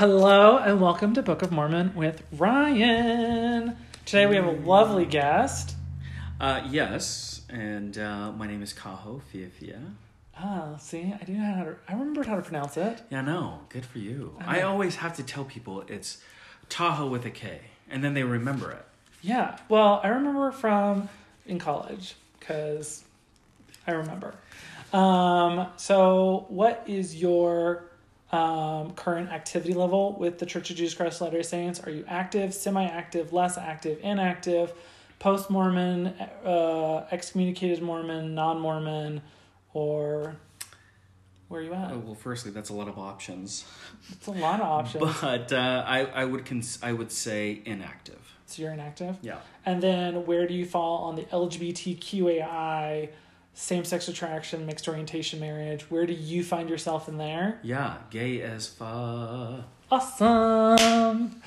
Hello and welcome to Book of Mormon with Ryan. Today we have a lovely guest. Uh, yes, and uh, my name is Kaho Fiafia. Ah, see, I do know how to. I remembered how to pronounce it. Yeah, no, good for you. I I always have to tell people it's Tahoe with a K, and then they remember it. Yeah, well, I remember from in college because I remember. Um, so, what is your um, current activity level with the Church of Jesus Christ of Latter-day Saints? Are you active, semi-active, less active, inactive, post-Mormon, uh, excommunicated Mormon, non-Mormon, or where are you at? Oh, well, firstly, that's a lot of options, It's a lot of options. but uh, I I would cons- I would say inactive. so you're inactive. Yeah. And then where do you fall on the LGBTQAI, same sex attraction, mixed orientation marriage? Where do you find yourself in there? Yeah, gay as fuck. Awesome.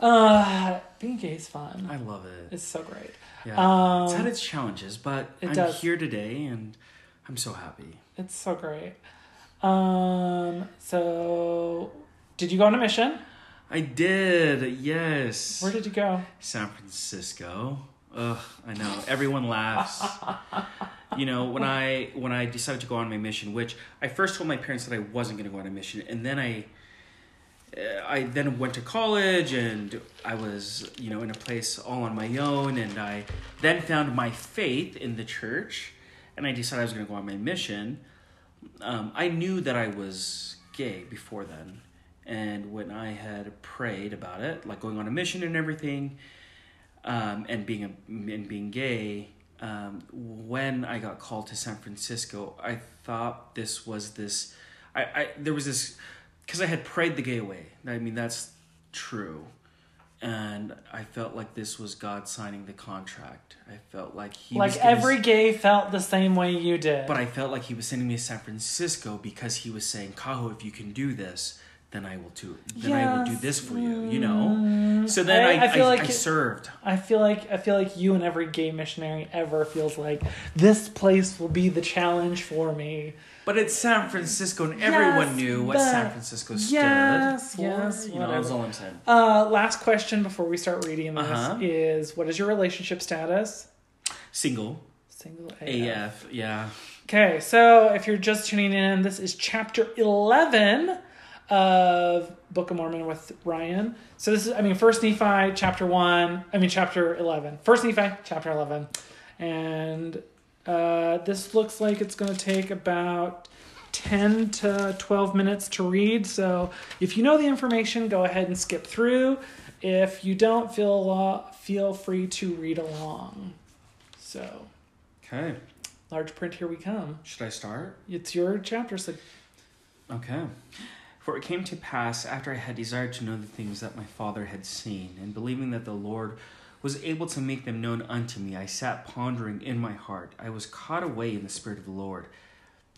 Uh, being gay is fun. I love it. It's so great. Yeah, Um, it's had its challenges, but it I'm does. here today, and I'm so happy. It's so great. Um, so did you go on a mission? I did, yes. Where did you go? San Francisco. Ugh, I know. Everyone laughs. you know, when I when I decided to go on my mission, which I first told my parents that I wasn't going to go on a mission, and then I uh, I then went to college and I was, you know, in a place all on my own and I then found my faith in the church and I decided I was going to go on my mission. Um, I knew that I was gay before then. And when I had prayed about it, like going on a mission and everything, um, and being a, and being gay, um, when I got called to San Francisco, I thought this was this. I, I there was this because I had prayed the gay away. I mean that's true, and I felt like this was God signing the contract. I felt like he like every gay felt the same way you did. but I felt like he was sending me to San Francisco because he was saying, Kaho, if you can do this, then I will do then I will do this for you, you know? So then I- I, I feel I, like I served. I feel like I feel like you and every gay missionary ever feels like this place will be the challenge for me. But it's San Francisco and everyone Yes, knew what San Francisco stood Yes, for. yes, you know, that's all I'm saying. Uh, last question before we start reading this Uh-huh. is: What is your relationship status? Single. Single AF, yeah. Okay, so if you're just tuning in, this is chapter 11 of Book of Mormon with Ryan. So this is, I mean, First Nephi, chapter 1, I mean, chapter 11. First Nephi, chapter 11. And uh, this looks like it's going to take about 10 to 12 minutes to read. So if you know the information, go ahead and skip through. If you don't, feel, uh, feel free to read along. So, Okay. large print, here we come. Should I start? It's your chapter, so Okay. For it came to pass after I had desired to know the things that my father had seen, and believing that the Lord was able to make them known unto me, I sat pondering in my heart. I was caught away in the Spirit of the Lord,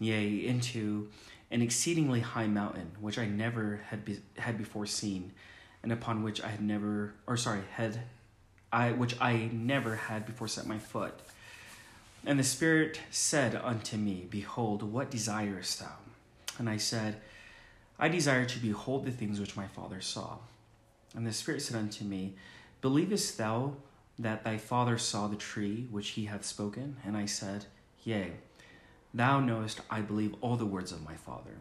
yea, into an exceedingly high mountain, which I never had be- had before seen, and upon which I had never, or sorry, had I, which I never had before set my foot. And the Spirit said unto me, Behold, what desirest thou? And I said, I desire to behold the things which my father saw. And the Spirit said unto me, Believest thou that thy father saw the tree which he hath spoken? And I said, Yea, thou knowest I believe all the words of my father.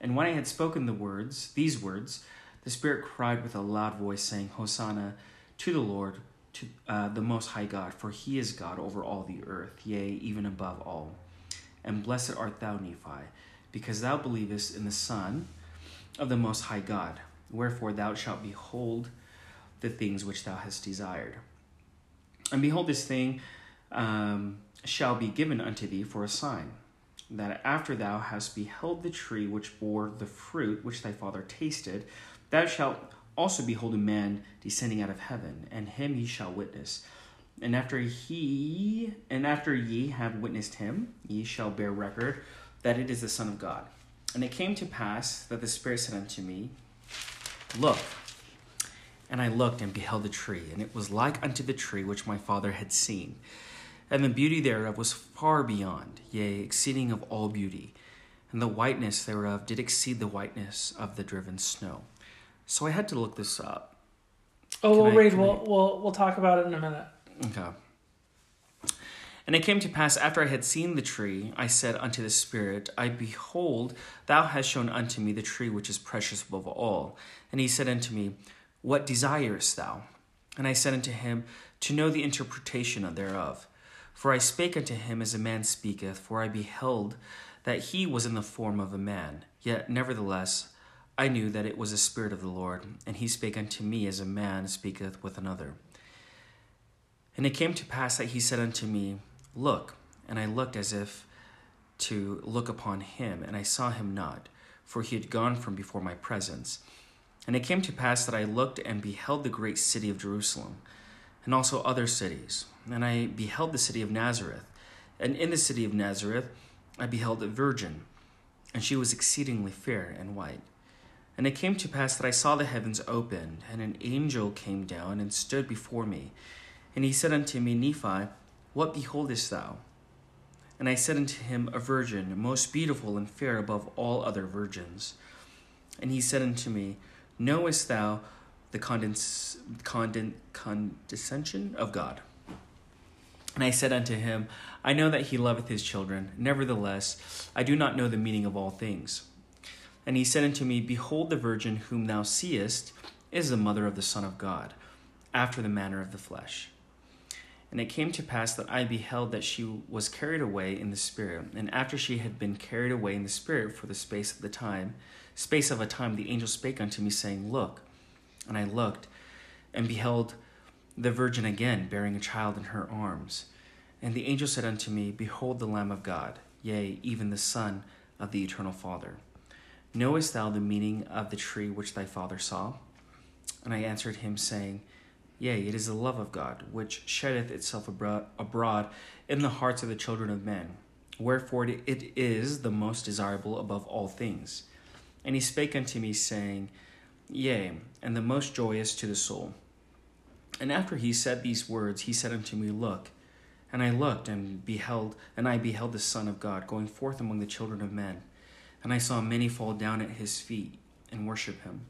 And when I had spoken the words, these words, the Spirit cried with a loud voice, saying, Hosanna to the Lord, to uh, the Most High God, for he is God over all the earth, yea, even above all. And blessed art thou, Nephi, because thou believest in the Son of the Most High God. Wherefore thou shalt behold the things which thou hast desired. And behold, this thing um, shall be given unto thee for a sign, that after thou hast beheld the tree which bore the fruit which thy father tasted, thou shalt also behold a man descending out of heaven, and him ye shall witness. And after he and after ye have witnessed him, ye shall bear record that it is the Son of God. And it came to pass that the Spirit said unto me, Look. And I looked and beheld the tree, and it was like unto the tree which my father had seen. And the beauty thereof was far beyond, yea, exceeding of all beauty. And the whiteness thereof did exceed the whiteness of the driven snow. So I had to look this up. Oh, Can we'll I- read. We'll, we'll we'll talk about it in a minute. Okay. And it came to pass after I had seen the tree, I said unto the Spirit, I behold, thou hast shown unto me the tree which is precious above all. And he said unto me, What desirest thou? And I said unto him, To know the interpretation thereof. For I spake unto him as a man speaketh, for I beheld that he was in the form of a man. Yet nevertheless I knew that it was the Spirit of the Lord, and he spake unto me as a man speaketh with another. And it came to pass that he said unto me, Look. And I looked as if to look upon him, and I saw him not, for he had gone from before my presence. And it came to pass that I looked and beheld the great city of Jerusalem, and also other cities. And I beheld the city of Nazareth. And in the city of Nazareth I beheld a virgin, and she was exceedingly fair and white. And it came to pass that I saw the heavens opened, and an angel came down and stood before me. And he said unto me, Nephi, what beholdest thou? And I said unto him, A virgin, most beautiful and fair above all other virgins. And he said unto me, Knowest thou the condens- conden- condescension of God? And I said unto him, I know that he loveth his children. Nevertheless, I do not know the meaning of all things. And he said unto me, Behold, the virgin whom thou seest is the mother of the Son of God, after the manner of the flesh. And it came to pass that I beheld that she was carried away in the spirit, and after she had been carried away in the spirit for the space of the time, space of a time, the angel spake unto me, saying, Look. And I looked, and beheld the virgin again bearing a child in her arms. And the angel said unto me, Behold the Lamb of God, yea, even the Son of the eternal Father. Knowest thou the meaning of the tree which thy father saw? And I answered him, saying, Yea, it is the love of God, which sheddeth itself abroad, in the hearts of the children of men. Wherefore it is the most desirable above all things. And he spake unto me, saying, Yea, and the most joyous to the soul. And after he said these words, he said unto me, Look. And I looked and beheld, and I beheld the Son of God going forth among the children of men. And I saw many fall down at his feet and worship him.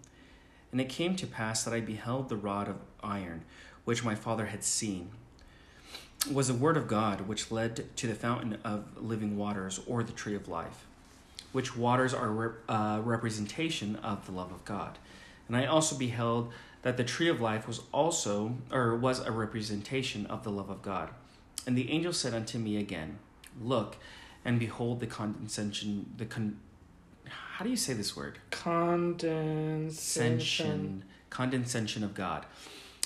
And it came to pass that I beheld the rod of iron, which my father had seen, it was the word of God, which led to the fountain of living waters, or the tree of life, which waters are rep- uh, representation of the love of God. And I also beheld that the tree of life was also, or was a representation of the love of God. And the angel said unto me again, Look, and behold the condescension, the con. How do you say this word? Condensation. condescension, condescension of God.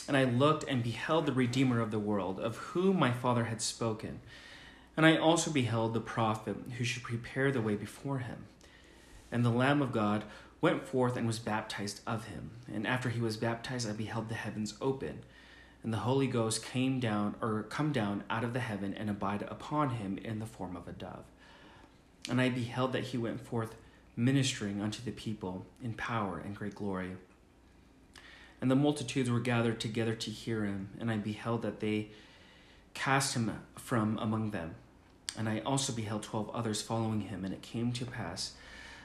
And I looked and beheld the Redeemer of the world, of whom my father had spoken. And I also beheld the prophet who should prepare the way before him. And the Lamb of God went forth and was baptized of him. And after he was baptized, I beheld the heavens open, and the Holy Ghost came down, or come down out of the heaven and abide upon him in the form of a dove. And I beheld that he went forth ministering unto the people in power and great glory. And the multitudes were gathered together to hear him, and I beheld that they cast him from among them. And I also beheld twelve others following him, and it came to pass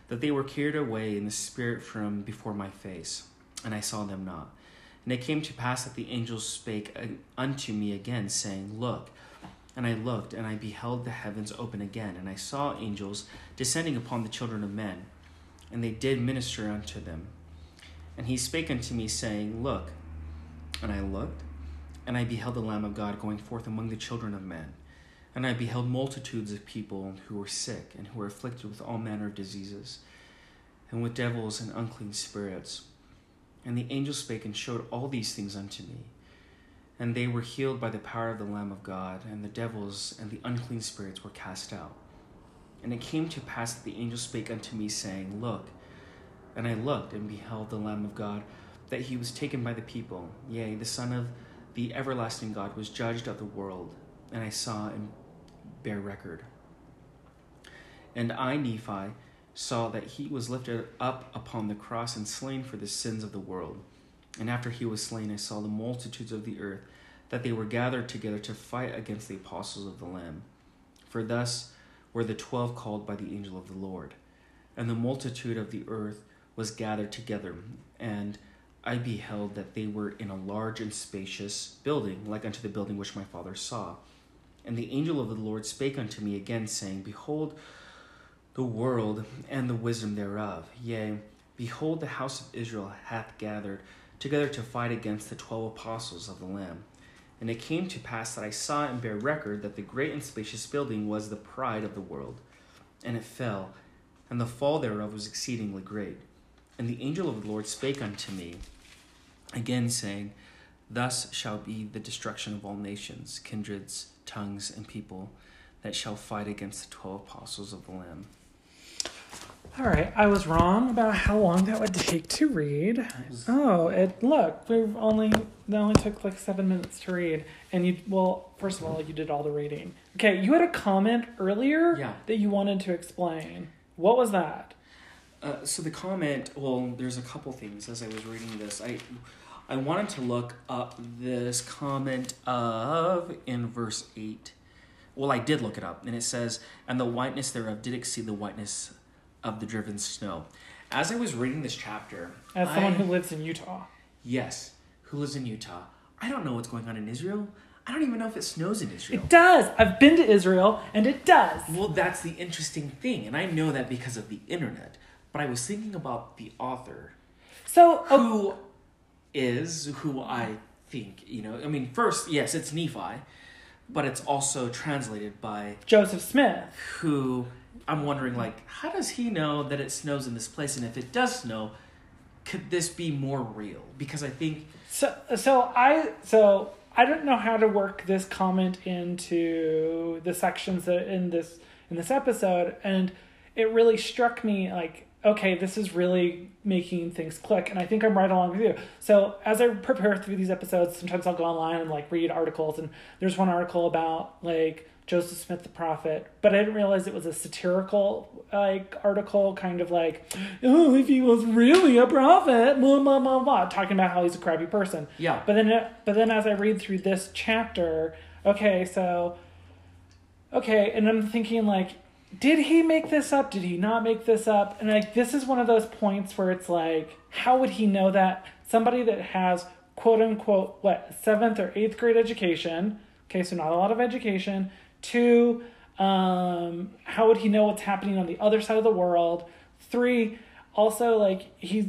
that they were carried away in the spirit from before my face, and I saw them not. And it came to pass that the angels spake unto me again, saying, Look. And I looked, and I beheld the heavens open again, and I saw angels descending upon the children of men, and they did minister unto them. And he spake unto me, saying, Look. And I looked, and I beheld the Lamb of God going forth among the children of men. And I beheld multitudes of people who were sick, and who were afflicted with all manner of diseases, and with devils and unclean spirits. And the angel spake and showed all these things unto me. And they were healed by the power of the Lamb of God, and the devils and the unclean spirits were cast out. And it came to pass that the angel spake unto me, saying, Look. And I looked and beheld the Lamb of God, that he was taken by the people. Yea, the Son of the everlasting God was judged of the world. And I saw and bear record. And I, Nephi, saw that he was lifted up upon the cross and slain for the sins of the world. And after he was slain, I saw the multitudes of the earth, that they were gathered together to fight against the apostles of the Lamb. For thus were the twelve called by the angel of the Lord. And the multitude of the earth was gathered together, and I beheld that they were in a large and spacious building, like unto the building which my father saw. And the angel of the Lord spake unto me again, saying, Behold, the world and the wisdom thereof. Yea, behold, the house of Israel hath gathered together to fight against the twelve apostles of the Lamb. And it came to pass that I saw and bear record that the great and spacious building was the pride of the world. And it fell, and the fall thereof was exceedingly great. And the angel of the Lord spake unto me, again saying, Thus shall be the destruction of all nations, kindreds, tongues, and people that shall fight against the twelve apostles of the Lamb. All right, I was wrong about how long that would take to read. Oh, it look, we've only that only took like seven minutes to read, and you well, first of all, you did all the reading. Okay, you had a comment earlier Yeah. that you wanted to explain. What was that? Uh, so the comment, well, there's a couple things as I was reading this. I I wanted to look up this comment of in verse eight. Well, I did look it up, and it says, "And the whiteness thereof did exceed the whiteness of the driven snow." As I was reading this chapter, As someone I- who lives in Utah. yes, who lives in Utah, I don't know what's going on in Israel. I don't even know if it snows in Israel. It does. I've been to Israel, and it does. Well, that's the interesting thing, and I know that because of the internet. But I was thinking about the author So, who is who I think you know. I mean, first, yes, it's Nephi, but it's also translated by Joseph Smith. who. I'm wondering, like, how does he know that it snows in this place? And if it does snow, could this be more real? Because I think So, so I, so I don't know how to work this comment into the sections that in this in this episode, and it really struck me like, okay, this is really making things click, and I think I'm right along with you. So as I prepare through these episodes, sometimes I'll go online and like read articles, and there's one article about like Joseph Smith the prophet, but I didn't realize it was a satirical like article, kind of like, oh, if he was really a prophet, blah blah blah blah, talking about how he's a crappy person. Yeah. But then, it, but then as I read through this chapter, okay, so, okay, and I'm thinking like, did he make this up? Did he not make this up? And like, this is one of those points where it's like, how would he know that somebody that has quote unquote what seventh or eighth grade education? Okay, so not a lot of education. Two, um, how would he know what's happening on the other side of the world? Three, also like he's,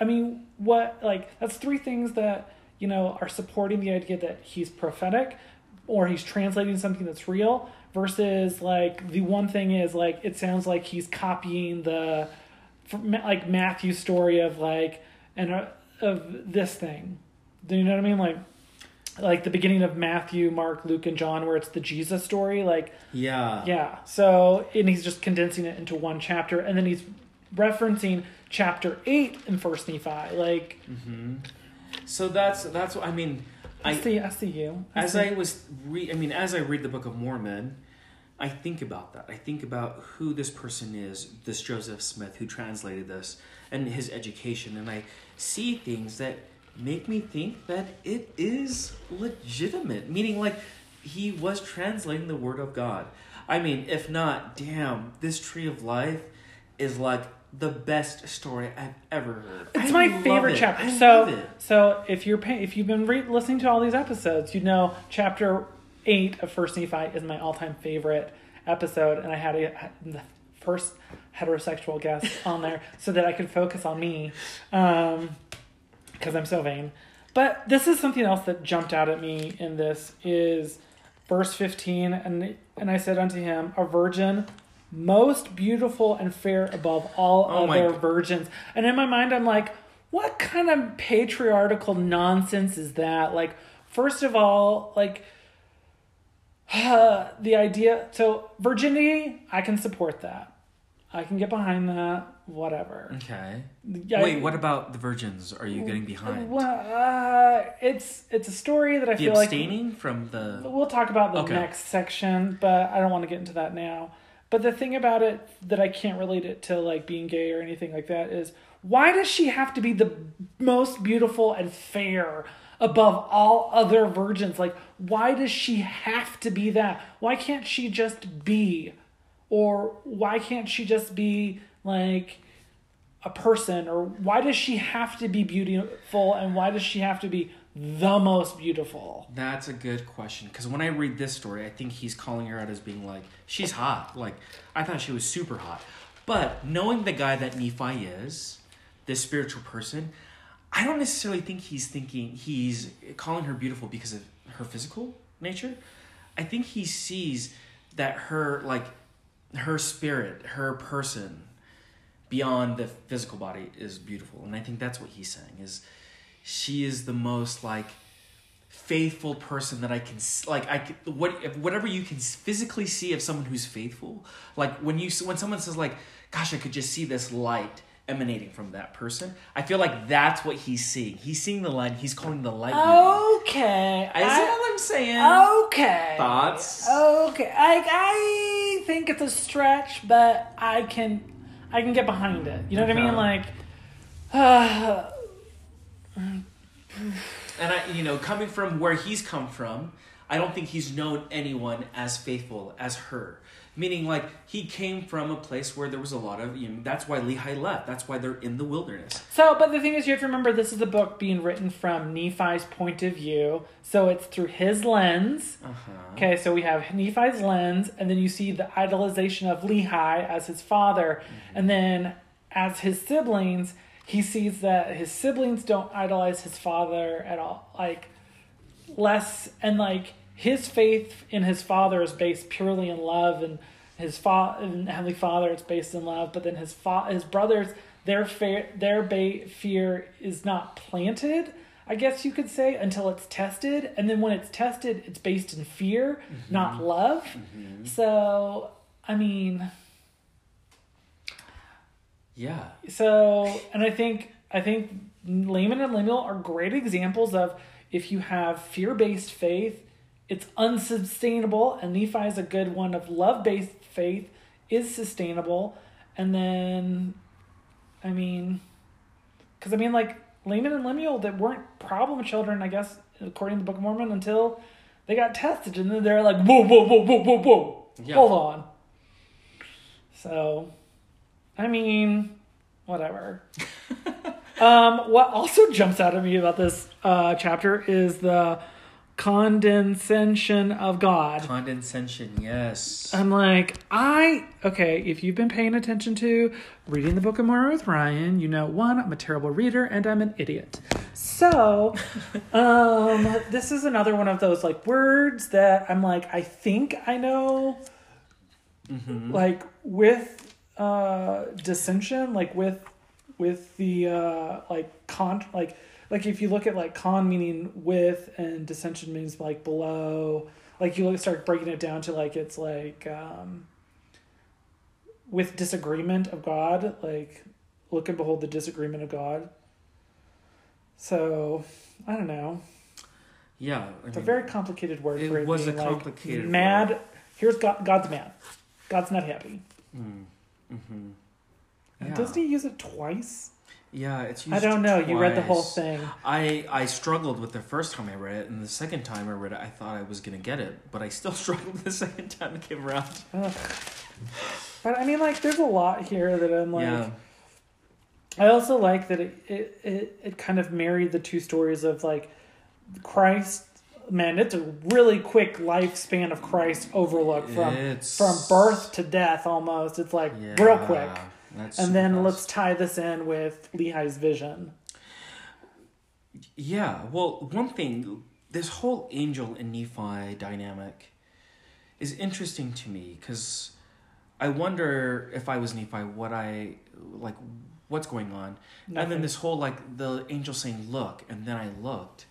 I mean, what like that's three things that you know are supporting the idea that he's prophetic or he's translating something that's real versus like the one thing is like it sounds like he's copying the like Matthew story of like and of this thing. Do you know what I mean? Like like the beginning of Matthew, Mark, Luke, and John, where it's the Jesus story. Like yeah, yeah. So and he's just condensing it into one chapter, and then he's referencing chapter eight in First Nephi. Like mm-hmm. So that's that's what I mean. I, I see, I see you. I as see- I was re- I mean, as I read the Book of Mormon, I think about that. I think about who this person is, this Joseph Smith who translated this, and his education, and I see things that make me think that it is legitimate. Meaning, like he was translating the Word of God. I mean, if not, damn, this Tree of Life is like the best story I've ever heard. It's I my favorite it. chapter. I so, so if you're pay- if you've been re- listening to all these episodes, you know chapter eight of First Nephi is my all-time favorite episode, and I had a, the first heterosexual guest on there so that I could focus on me, um, because I'm so vain. But this is something else that jumped out at me in this is verse 15 and and I said unto him a virgin most beautiful and fair above all Oh other virgins. And in my mind I'm like what kind of patriarchal nonsense is that? Like first of all like the idea so virginity I can support that. I can get behind that whatever Okay. Wait, what about the virgins? Are you getting behind? well, uh, it's it's a story that I The feel like abstaining from the We'll talk about the Okay. next section, but I don't want to get into that now. But the thing about it that I can't relate it to like being gay or anything like that is why does she have to be the most beautiful and fair above all other virgins? Like why does she have to be that? Why can't she just be or why can't she just be like a person or why does she have to be beautiful and why does she have to be the most beautiful? That's a good question because when I read this story, I think he's calling her out as being like she's hot. Like I thought she was super hot, but knowing the guy that Nephi is, this spiritual person, I don't necessarily think he's thinking he's calling her beautiful because of her physical nature. I think he sees that her like her spirit, her person beyond the physical body is beautiful. And I think that's what he's saying is she is the most like faithful person that I can like I what if whatever you can physically see of someone who's faithful like when you when someone says like gosh I could just see this light emanating from that person I feel like that's what he's seeing he's seeing the light he's calling the light. Okay. Is I- all I'm saying Okay. Thoughts? Okay. I I think it's a stretch, but I can I can get behind it. You know what I mean? Like uh, And I, you know, coming from where he's come from, I don't think he's known anyone as faithful as her. Meaning, like he came from a place where there was a lot of. You know, that's why Lehi left. That's why they're in the wilderness. so, but the thing is, you have to remember this is a book being written from Nephi's point of view, so it's through his lens. Uh huh. Okay, so we have Nephi's lens, and then you see the idolization of Lehi as his father, and then as his siblings, he sees that his siblings don't idolize his father at all. Like less, and like his faith in his father is based purely in love, and his fa- and heavenly father it's based in love. But then his fa- his brothers, their fear, their ba- fear is not planted. I guess you could say until it's tested, and then when it's tested, it's based in fear, mm-hmm. not love. Mm-hmm. So, I mean, Yeah. so, and I think I think Laman and Lemuel are great examples of if you have fear-based faith, it's unsustainable, and Nephi is a good one of love-based faith is sustainable, and then, I mean, because I mean, like Laman and Lemuel that weren't problem children, I guess, according to the Book of Mormon, until they got tested, and then they're like, whoa, whoa, whoa, whoa, whoa, whoa, Yeah. hold on. So, I mean, whatever. um, what also jumps out at me about this uh, chapter is the condescension of God. Condescension. Yes. I'm like, I okay. If you've been paying attention to reading the Book of Mormon with Ryan, you know one, I'm a terrible reader and I'm an idiot. So, um, this is another one of those like words that I'm like, I think I know. Like with uh dissension, like with with the uh like con like like if you look at like con meaning with and dissension means like below like you look start breaking it down to like it's like um with disagreement of god like look and behold the disagreement of god so i don't know yeah. I it's a very complicated word it for it was a like complicated mad word. here's god god's mad god's not happy Mm, mhm. Yeah. doesn't he use it twice Yeah, it's. i don't know you read the whole thing I I struggled with the first time I read it, and the second time I read it, I thought I was gonna get it, but I still struggled the second time it came around. Ugh. but i mean like there's a lot here that i'm like yeah. I also like that it, it, it, it kind of married the two stories of like Christ. Man, it's a really quick lifespan of Christ overlook from It's- from birth to death almost. It's like Yeah, real quick. That's And then let's tie this in with Lehi's vision. Yeah, well, one thing, this whole angel and Nephi dynamic is interesting to me because I wonder if I was Nephi, what I like, what's going on, and then this whole like the angel saying look, and then I looked,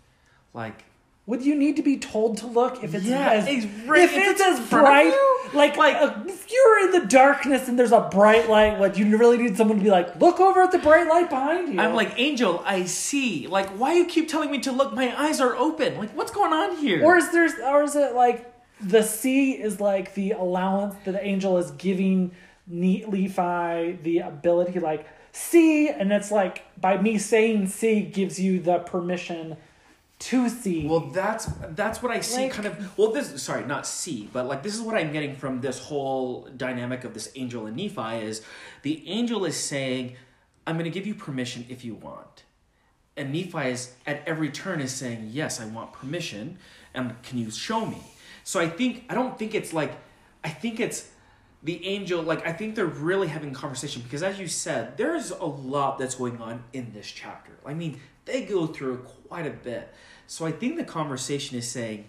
like Would you need to be told to look if it's Yeah, as, it's right- if it's, it's as bright like Like- uh, if you're in the darkness and there's a bright light what you really need someone to be like look over at the bright light behind you I'm like angel, I see. Like, why you keep telling me to look? My eyes are open. Like, what's going on here? Or is there, or is it like the C is like the allowance that the angel is giving Levi the ability, like see, and it's like by me saying see gives you the permission to see. Well, that's that's what I see. Like- kind of. Well, this sorry, not see, but like this is what I'm getting from this whole dynamic of this angel and Nephi is the angel is saying, I'm going to give you permission if you want. And Nephi is at every turn is saying, Yes, I want permission. And can you show me? So I think, I don't think it's like, I think it's the angel, like, I think they're really having conversation because as you said, there's a lot that's going on in this chapter. I mean, they go through quite a bit. So I think the conversation is saying,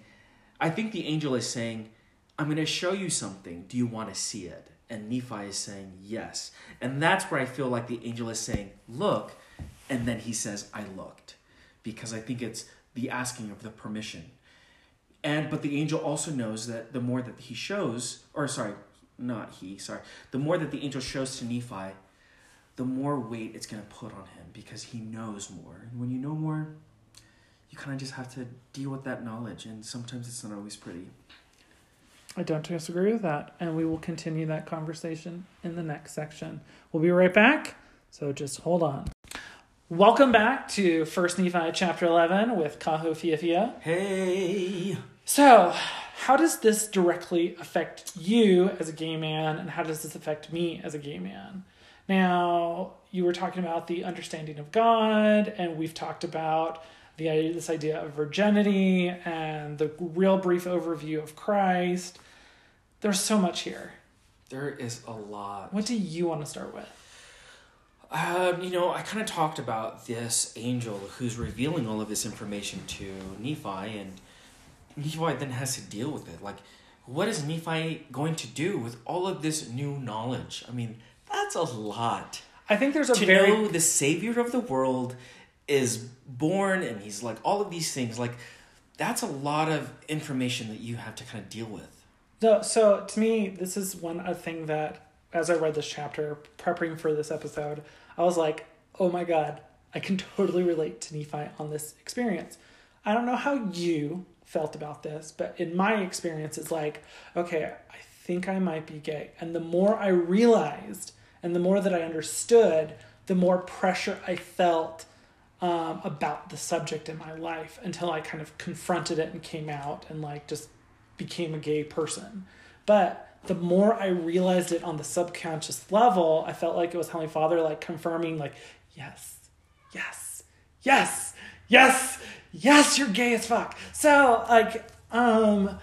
I think the angel is saying, I'm going to show you something. Do you want to see it? And Nephi is saying, Yes. And that's where I feel like the angel is saying, Look. And then he says, I looked. Because I think it's the asking of the permission. And but the angel also knows that the more that he shows, or sorry, not he, sorry, the more that the angel shows to Nephi, the more weight it's going to put on him because he knows more. And when you know more, kind of just have to deal with that knowledge. And sometimes it's not always pretty. I don't disagree with that. And we will continue that conversation in the next section. We'll be right back. So just hold on. Welcome back to First Nephi chapter 11 with Kaho Fiafia. Hey! So, how does this directly affect you as a gay man, and how does this affect me as a gay man? Now, you were talking about the understanding of God, and we've talked about the this idea of virginity and the real brief overview of Christ. There's so much here. There is a lot. What do you want to start with? Um, you know, I kind of talked about this angel who's revealing all of this information to Nephi, and Nephi then has to deal with it. Like, what is Nephi going to do with all of this new knowledge? I mean, that's a lot. I think there's a to very know the savior of the world is born, and he's like all of these things. Like, that's a lot of information that you have to kind of deal with. So, so to me, this is one a thing that as I read this chapter, prepping for this episode, I was like, oh my god, I can totally relate to Nephi on this experience. I don't know how you felt about this, but in my experience, it's like, okay, I think I might be gay. And the more I realized and the more that I understood, the more pressure I felt um, about the subject in my life until I kind of confronted it and came out and like just became a gay person. But the more I realized it on the subconscious level, I felt like it was Heavenly Father like confirming, like, yes, yes, yes, yes, yes, you're gay as fuck. So like, um,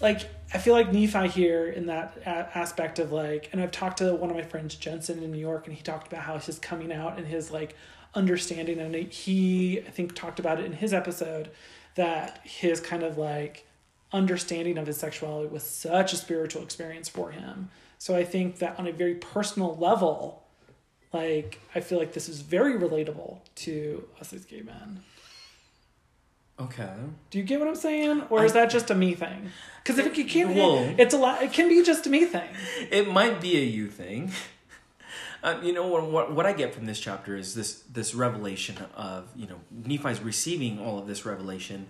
like I feel like Nephi here in that aspect of like, and I've talked to one of my friends Jensen in New York, and he talked about how his coming out and his like understanding, and he I think talked about it in his episode that his kind of like understanding of his sexuality was such a spiritual experience for him. So I think that on a very personal level, like I feel like this is very relatable to us as gay men. Okay. Do you get what I'm saying, or is that just a me thing? Because if it can, Well- it's a lot. It can be just a me thing. It might be a you thing. Um, you know what, what? What I get from this chapter is this this revelation of you know Nephi's receiving all of this revelation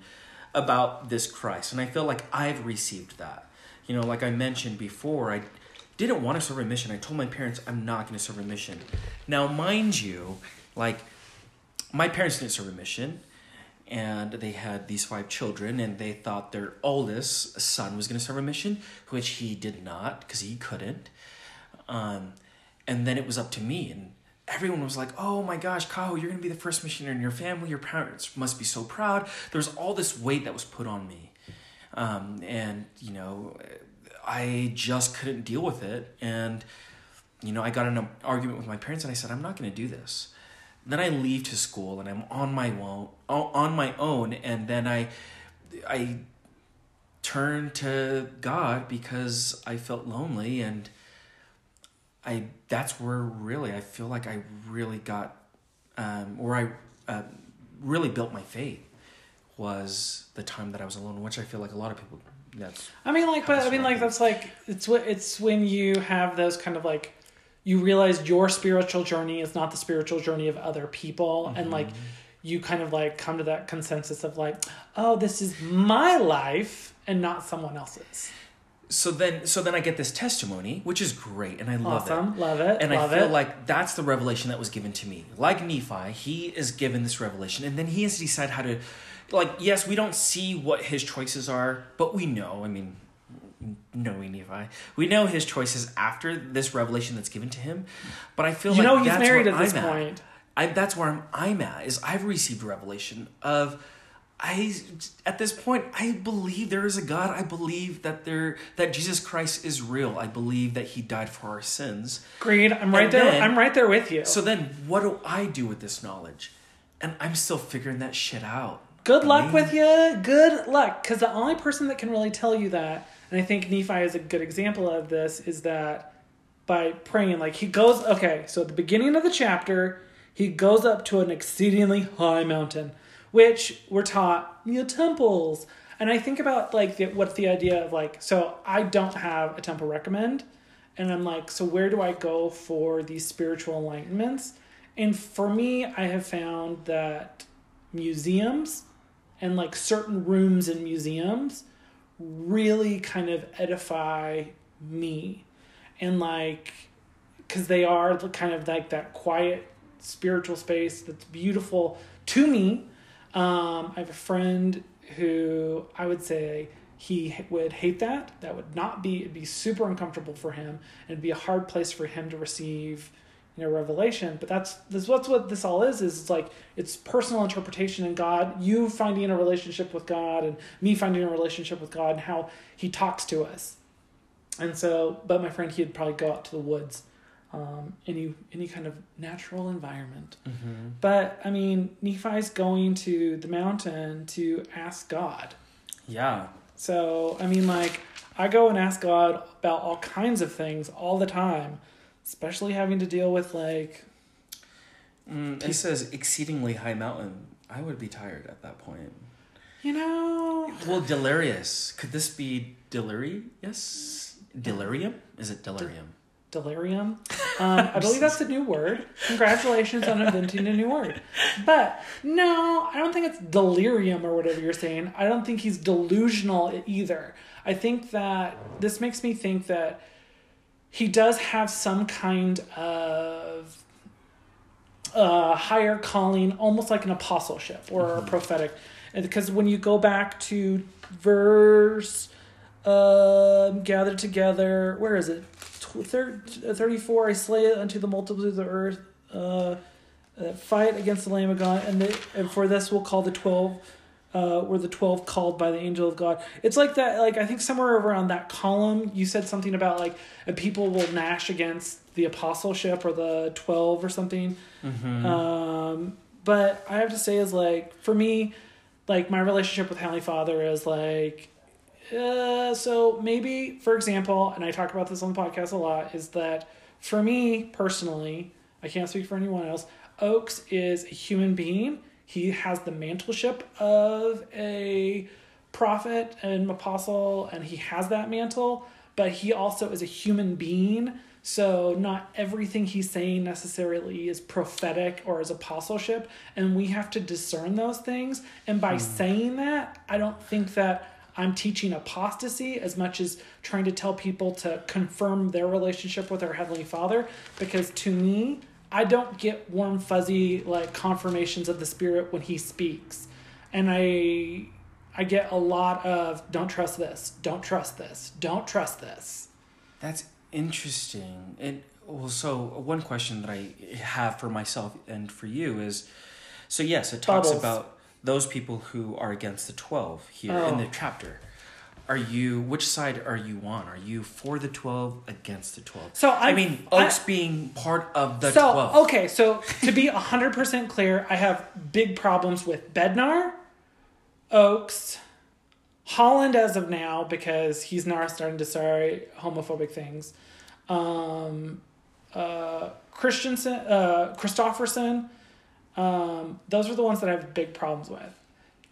about this Christ, and I feel like I've received that. You know, like I mentioned before, I didn't want to serve a mission. I told my parents I'm not going to serve a mission. Now, mind you, like my parents didn't serve a mission, and they had these five children, and they thought their oldest son was going to serve a mission, which he did not because he couldn't. Um, and then it was up to me, and everyone was like, "Oh my gosh, Kaho, you're going to be the first missionary in your family. Your parents must be so proud." There was all this weight that was put on me, um, and you know, I just couldn't deal with it, and you know, I got in an argument with my parents, and I said, "I'm not going to do this." Then I leave to school, and I'm on my own, on my own, and then I, I turned to God because I felt lonely and I that's where really I feel like I really got um where I uh, really built my faith was the time that I was alone which I feel like a lot of people that's I mean, like, but I mean, like, that's like it's what it's when you have those kind of like you realize your spiritual journey is not the spiritual journey of other people, and like you kind of like come to that consensus of like, oh, this is my life and not someone else's. So then so then I get this testimony which is great and I love it Awesome, love it, and love I feel it. like that's the revelation that was given to me. Like Nephi, he is given this revelation, and then he has to decide how to, like, yes, we don't see what his choices are, but we know. I mean, knowing Nephi. We know his choices after this revelation that's given to him, but I feel You like know he's that's married at this I'm point. I, that's where I'm, I'm at. Is I've received revelation of. I at this point I believe there is a God. I believe that there that Jesus Christ is real. I believe that He died for our sins. Agreed. I'm right And there. then- I'm right there with you. So then, what do I do with this knowledge? And I'm still figuring that shit out. Good I luck mean, with you. Good luck. Because the only person that can really tell you that, and I think Nephi is a good example of this, is that by praying, like he goes, okay, so at the beginning of the chapter, he goes up to an exceedingly high mountain, which we're taught, know, temples. And I think about like the, what's the idea of like, so I don't have a temple recommend. And I'm like, so where do I go for these spiritual enlightenments? And for me, I have found that museums and like certain rooms in museums really kind of edify me and like because they are kind of like that quiet spiritual space that's beautiful to me um, i have a friend who i would say he would hate that. That would not be it'd be super uncomfortable for him and it'd be a hard place for him to receive you know revelation. But that's this what's what this all is is it's like it's personal interpretation in god. You finding a relationship with god and me finding a relationship with god and how he talks to us. And so but my friend he'd probably go out to the woods um, any any kind of natural environment mhm. but i mean nephi's going to the mountain to ask god Yeah. so i mean like i go and ask god about all kinds of things all the time especially having to deal with like Mm, it says exceedingly high mountain. I would be tired at that point. you know Well, delirious. Could this be delirious? Delirium? Is it delirium? Delirium. Um, I believe that's a new word. Congratulations on inventing a new word. But no, I don't think it's delirium or whatever you're saying. I don't think he's delusional either. I think that this makes me think that he does have some kind of uh, higher calling, almost like an apostleship or a prophetic. Because when you go back to verse um, gathered together, where is it? Tw- thir- uh, 34 I slay unto the multitude of the earth, uh, uh, fight against the Lamb of God, and, the, and for this we'll call the 12. Uh, were the 12 called by the angel of God. It's like that, like, I think somewhere around that column, you said something about, like, people will gnash against the apostleship or the 12 or something. Mm-hmm. Um, but I have to say, is like for me, like my relationship with Heavenly Father is like, uh, so maybe, for example, and I talk about this on the podcast a lot, is that for me personally, I can't speak for anyone else. Oaks is a human being. He has the mantleship of a prophet and apostle, and he has that mantle, but he also is a human being. So, not everything he's saying necessarily is prophetic or is apostleship, and we have to discern those things. And by saying that, I don't think that I'm teaching apostasy as much as trying to tell people to confirm their relationship with our Heavenly Father, because to me, I don't get warm, fuzzy like confirmations of the Spirit when He speaks, and I I get a lot of don't trust this, don't trust this, don't trust this. That's interesting. And well, so one question that I have for myself and for you is, so yes, it talks Bubbles. about those people who are against the twelve here in Oh. the chapter. Are you which side are you on? Are you for the twelve, against the twelve? So I, I- mean, I- Oaks being part of the so twelve. okay, so to be hundred percent clear, I have big problems with Bednar, Oaks, Holland as of now because he's now starting to say homophobic things. Um, uh, Christensen, uh, Christofferson, um, those are the ones that I have big problems with.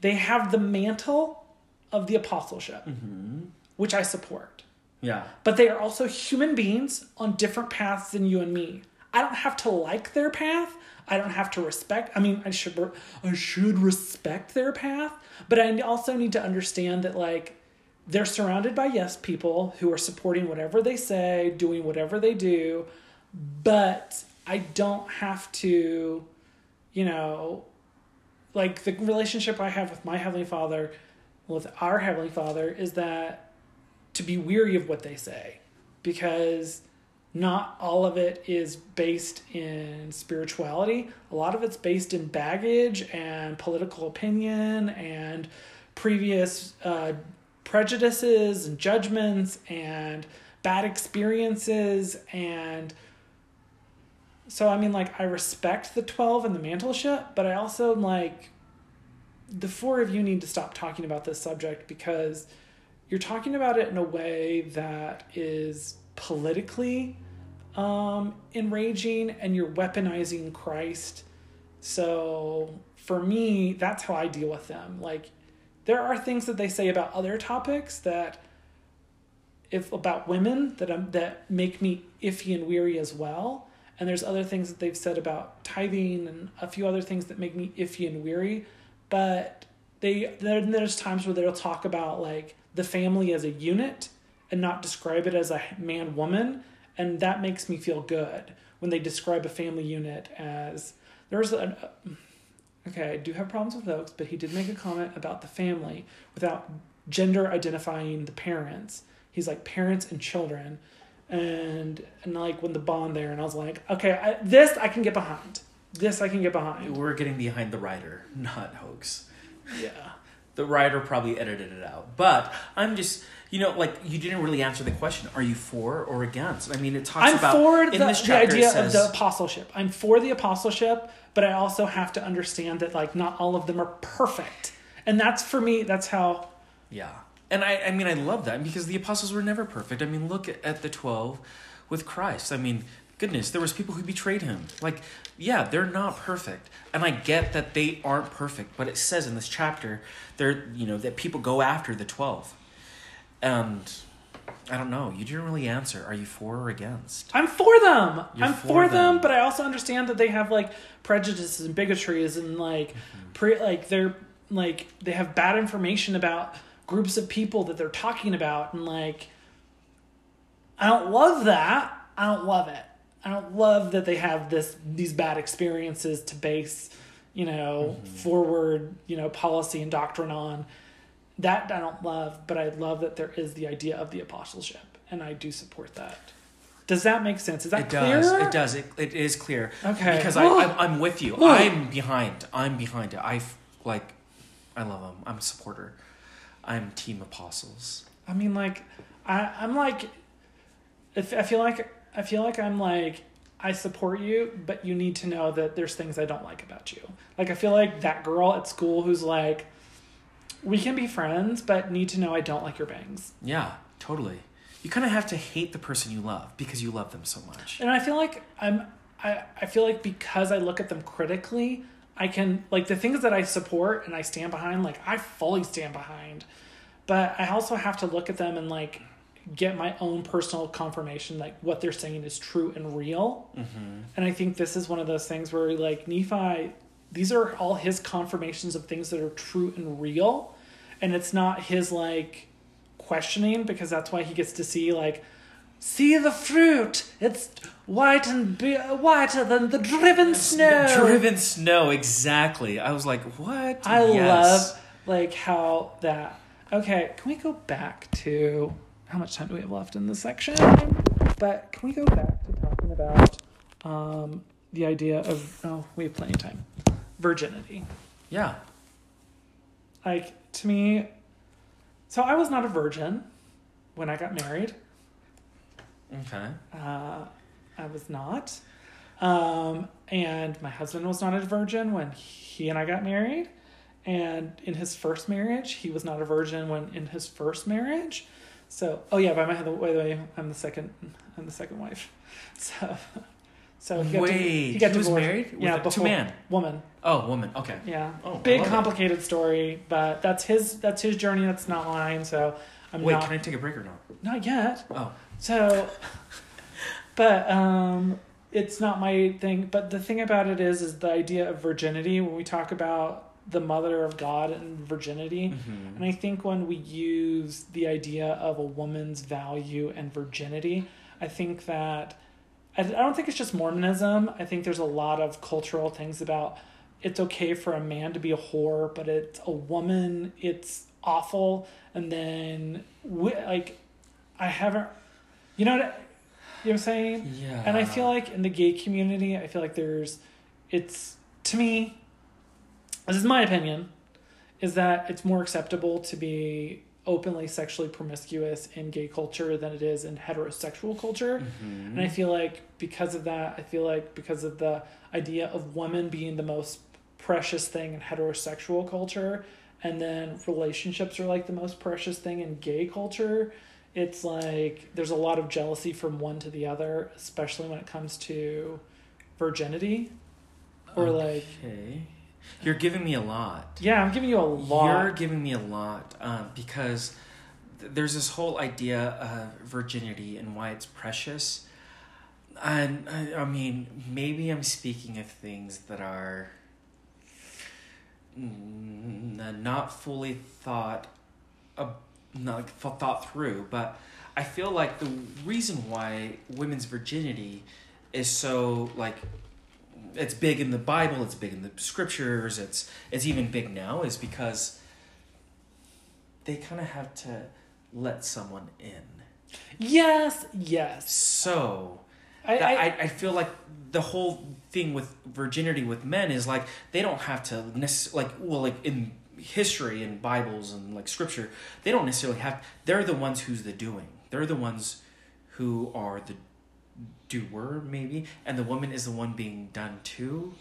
They have the mantle of the apostleship, which I support Yeah. but they are also human beings on different paths than you and me. I don't have to like their path. I don't have to respect. I mean, I should I should respect their path, but I also need to understand that like they're surrounded by yes people who are supporting whatever they say, doing whatever they do, but I don't have to, you know, like the relationship I have with my heavenly Father, with our heavenly Father is that to be weary of what they say because not all of it is based in spirituality. A lot of it's based in baggage and political opinion and previous uh, prejudices and judgments and bad experiences and so i mean like i respect the 12 and the mantleship but i also like the four of you need to stop talking about this subject because you're talking about it in a way that is politically um, enraging and you're weaponizing Christ. So for me, that's how I deal with them. Like, there are things that they say about other topics that, if about women, that um, that make me iffy and weary as well. And there's other things that they've said about tithing and a few other things that make me iffy and weary. But they then there's times where they'll talk about like the family as a unit and not describe it as a man woman and that makes me feel good when they describe a family unit as there's an okay i do have problems with oaks but he did make a comment about the family without gender identifying the parents he's like parents and children and and like when the bond there and i was like okay I, this i can get behind this i can get behind We're getting behind the writer, not Oaks. yeah The writer probably edited it out. But I'm just, you know, like you didn't really answer the question. Are you for or against? I mean, it talks I'm about for in the, this the idea says, of the apostleship. I'm for the apostleship, but I also have to understand that like not all of them are perfect. And that's for me, that's how Yeah. And I, I mean, I love that because the apostles were never perfect. I mean, look at, the 12 with Christ. I mean, goodness, there was people who betrayed him. Like, yeah, they're not perfect. And I get that they aren't perfect, but it says in this chapter, they're, you know, that people go after the 12. And I don't know, you didn't really answer. Are you for or against? I'm for them. You're I'm for for, them. them. but I also understand that they have like prejudices and bigotries and like Mm-hmm. pre like they're like they have bad information about groups of people that they're talking about and like I don't love that. I don't love it. I don't love that they have this these bad experiences to base, you know, Mm-hmm. forward, you know, policy and doctrine on. That I don't love, but I love that there is the idea of the apostleship, and I do support that. Does that make sense? Is that it clear? does. It does. It, it is clear. Okay. Because I, I'm, I'm with you. I'm behind. I'm behind it. I like. I love them. I'm a supporter. I'm team apostles. I mean, like, I, I'm like, if I feel like I feel like I'm like I support you, but you need to know that there's things I don't like about you. Like I feel like that girl at school who's like, we can be friends, but need to know I don't like your bangs. Yeah, totally. You kind of have to hate the person you love because you love them so much. And I feel like I'm I, I feel like because I look at them critically, I can like the things that I support and I stand behind, like I fully stand behind. But I also have to look at them and like get my own personal confirmation like what they're saying is true and real. Mm-hmm. And I think this is one of those things where like Nephi, these are all his confirmations of things that are true and real. And it's not his like questioning because that's why he gets to see like see the fruit. It's white and be- whiter than the driven snow. Driven snow, exactly. I was like, what? I Yes. love like how that. Okay, can we go back to how much time do we have left in this section? But can we go back to talking about um, the idea of oh, we have plenty of time. Virginity, Yeah. like to me. So I was not a virgin when I got married. Okay. Uh, I was not. Um, and my husband was not a virgin when he and I got married. And in his first marriage, he was not a virgin when in his first marriage. So, oh yeah, by my by the way, I'm the second. I'm the second wife. So, so he got Wait, di- he got he was married with Yeah, to man? woman. Oh, woman. Okay. Yeah, Oh, big love it. complicated story, but that's his. That's his journey. That's not mine. So I'm Wait, not. can I take a break or not? Not yet. Oh. So, but um, it's not my thing. But the thing about it is, is the idea of virginity. When we talk about the mother of God and virginity, Mhm. and I think when we use the idea of a woman's value and virginity, I think that I I don't think it's just Mormonism. I think there's a lot of cultural things about it's okay for a man to be a whore, but it's a woman, it's awful. And then, wi- like, I haven't. You know what? I- You know what I'm saying? Yeah. And I feel like in the gay community, I feel like there's, it's to me, this is my opinion, is that it's more acceptable to be openly sexually promiscuous in gay culture than it is in heterosexual culture. Mhm. And I feel like because of that, I feel like because of the idea of women being the most precious thing in heterosexual culture, and then relationships are like the most precious thing in gay culture, it's like there's a lot of jealousy from one to the other, especially when it comes to virginity. Or like, Okay. You're giving me a lot. yeah, I'm giving you a lot. You're giving me a lot um, because th- there's this whole idea of virginity and why it's precious. And I, I mean, maybe I'm speaking of things that are mm, not fully thought, uh, not like, thought through. But I feel like the reason why women's virginity is so like it's big in the Bible, it's big in the scriptures, it's it's even big now is because they kind of have to let someone in. yes, yes. So I, I, I feel like the whole thing with virginity with men is like they don't have to necessarily like well like in history and Bibles and like scripture they don't necessarily have they're the ones who's the doing they're the ones who are the doer maybe and the woman is the one being done to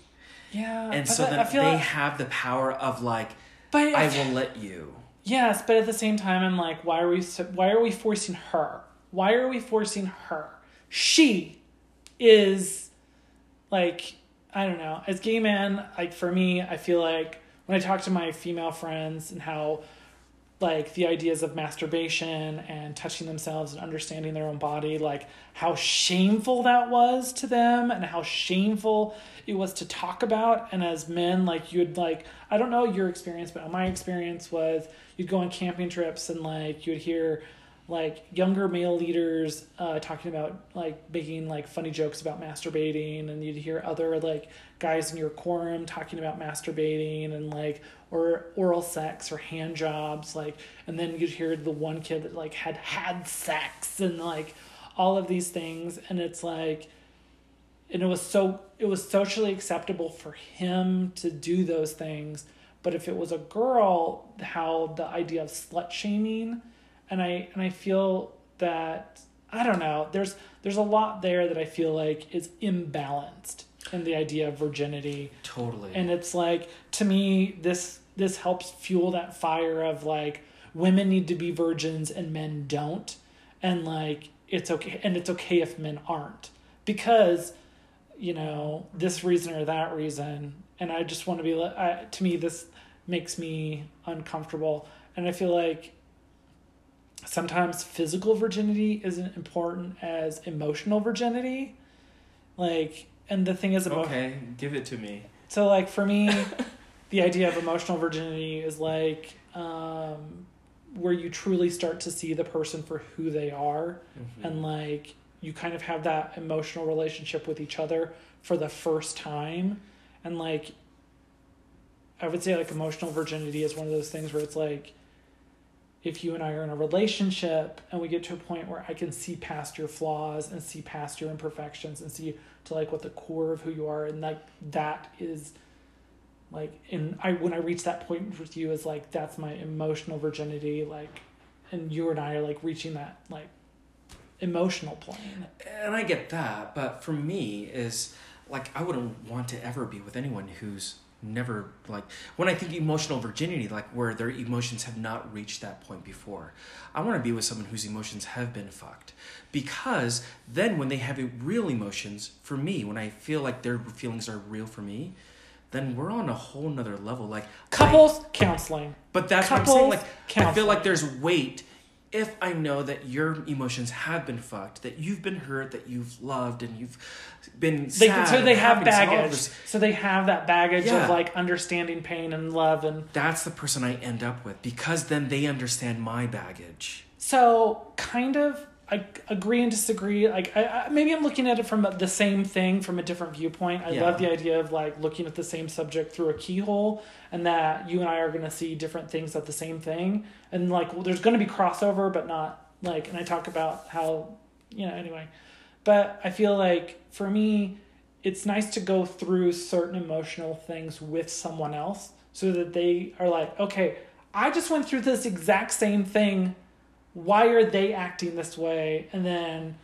yeah. and so then they like- have the power of like but I will let you Yes, but at the same time, I'm like, why are we? Why are we forcing her? Why are we forcing her? She is like, I don't know. As gay man, like for me, I feel like when I talk to my female friends and how, like the ideas of masturbation and touching themselves and understanding their own body, like how shameful that was to them and how shameful it was to talk about. And as men, like you'd like, I don't know your experience, but my experience was you'd go on camping trips and like you'd hear like younger male leaders uh, talking about like making like funny jokes about masturbating and you'd hear other like guys in your quorum talking about masturbating and like or oral sex or hand jobs like and then you'd hear the one kid that like had had sex and like all of these things and it's like and it was so it was socially acceptable for him to do those things but if it was a girl how the idea of slut shaming and i and i feel that i don't know there's there's a lot there that i feel like is imbalanced in the idea of virginity. Totally. And it's like to me this this helps fuel that fire of like women need to be virgins and men don't. And like it's okay and it's okay if men aren't. Because you know this reason or that reason and i just want to be I, to me this makes me uncomfortable. And i feel like sometimes physical virginity isn't important as emotional virginity. Like and the thing is emo- okay give it to me. So like for me, the idea of emotional virginity is like um, where you truly start to see the person for who they are, Mhm. and like you kind of have that emotional relationship with each other for the first time, and like I would say like emotional virginity is one of those things where it's like if you and I are in a relationship and we get to a point where I can see past your flaws and see past your imperfections and see to like what the core of who you are and like that is like and I when I reach that point with you is like that's my emotional virginity like and you and I are like reaching that like emotional plane. and I get that, but for me is like I wouldn't want to ever be with anyone who's never like when I think emotional virginity, like where their emotions have not reached that point before. I want to be with someone whose emotions have been fucked. Because then when they have real emotions, for me, when I feel like their feelings are real for me, then we're on a whole nother level. Like I- Couples counseling. but that's what I'm saying. Like, I feel like there's weight if I know that your emotions have been fucked, that you've been hurt, that you've loved, and you've been They, sad. so they have happiness and all of baggage. So they have that baggage Yeah. of like understanding pain and love and That's the person I end up with because then they understand my baggage. So, kind of, I agree and disagree. Like, I, I, maybe I'm looking at it from the same thing from a different viewpoint. I Yeah. love the idea of like looking at the same subject through a keyhole, and that you and I are going to see different things at the same thing, and like well, there's going to be crossover, but not like and i talk about how you know anyway but i feel like for me it's nice to go through certain emotional things with someone else so that they are like okay i just went through this exact same thing why are they acting this way? And then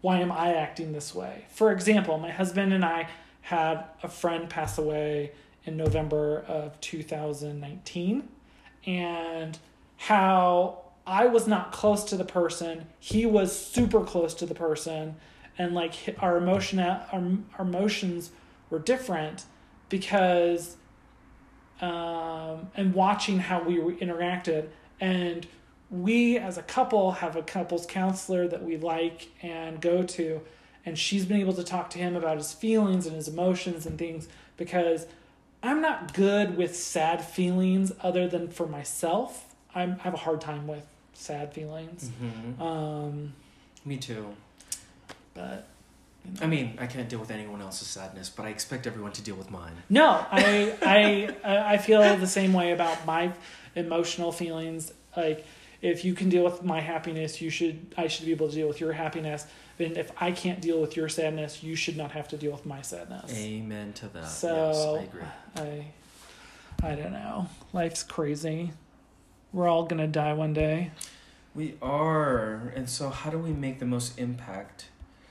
why am i acting this way? For example my husband and i had a friend pass away in november of 2019 and how I was not close to the person, he was super close to the person, and like our emotion, our, our emotions were different because, um, and watching how we interacted, and we as a couple have a couples counselor that we like and go to, and she's been able to talk to him about his feelings and his emotions and things because I'm not good with sad feelings other than for myself. I'm, I have a hard time with sad feelings. Mm-hmm. Um, Me too. but I mean, I can't deal with anyone else's sadness, but I expect everyone to deal with mine. no, I I I feel the same way about my emotional feelings. Like if you can deal with my happiness, you should I should be able to deal with your happiness. And if I can't deal with your sadness, you should not have to deal with my sadness. Amen to that. So yes, I agree. I I don't know. Life's crazy. We're all gonna die one day. We are, and so how do we make the most impact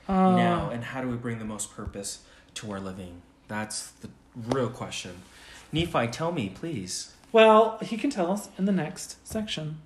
Uh, now, and how do we bring the most purpose to our living? That's the real question. Nephi, tell me, please. Well, he can tell us in the next section.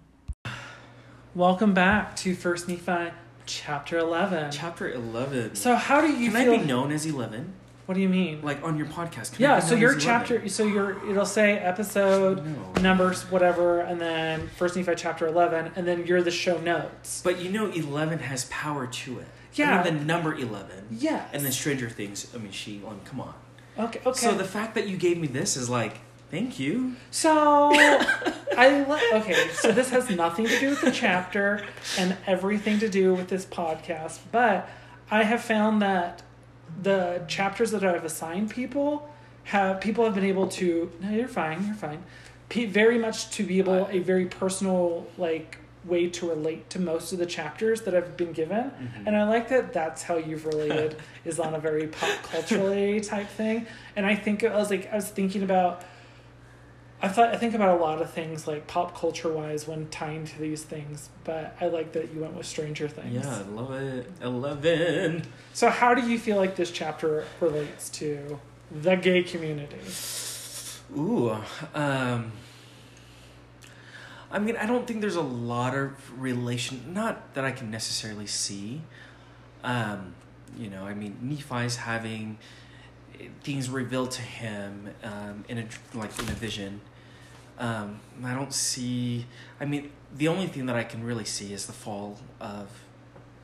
Welcome back to First Nephi chapter eleven. Chapter eleven. so how do you Can feel? I be known as eleven? what do you mean? Like on your podcast? Can I yeah, be so known your as chapter, 11? so your it'll say episode No. numbers, whatever, and then First Nephi chapter eleven, and then you're the show notes. But you know, eleven has power to it. Yeah. I mean, the number eleven. yeah. And then Stranger Things. I mean, she. Um, come on. Okay. Okay. So the fact that you gave me this is like, thank you. So I le- okay. So this has nothing to do with the chapter and everything to do with this podcast, but I have found that the chapters that I've assigned people have people have been able to. No, you're fine. You're fine. Pe- very much to be able a very personal like way to relate to most of the chapters that I've been given, mm-hmm. and I like that. That's how you've related is on a very pop culturally type thing, and I think I was like I was thinking about. I thought I think about a lot of things like pop culture wise when tying to these things, but I like that you went with Stranger Things. Yeah, I love it. Eleven. So how do you feel like this chapter relates to the gay community? Ooh. Um. I mean, I don't think there's a lot of relation. Not that I can necessarily see. Um, you know, I mean, Nephi's having things revealed to him um, in a like in a vision. Um, I don't see. I mean, the only thing that I can really see is the fall of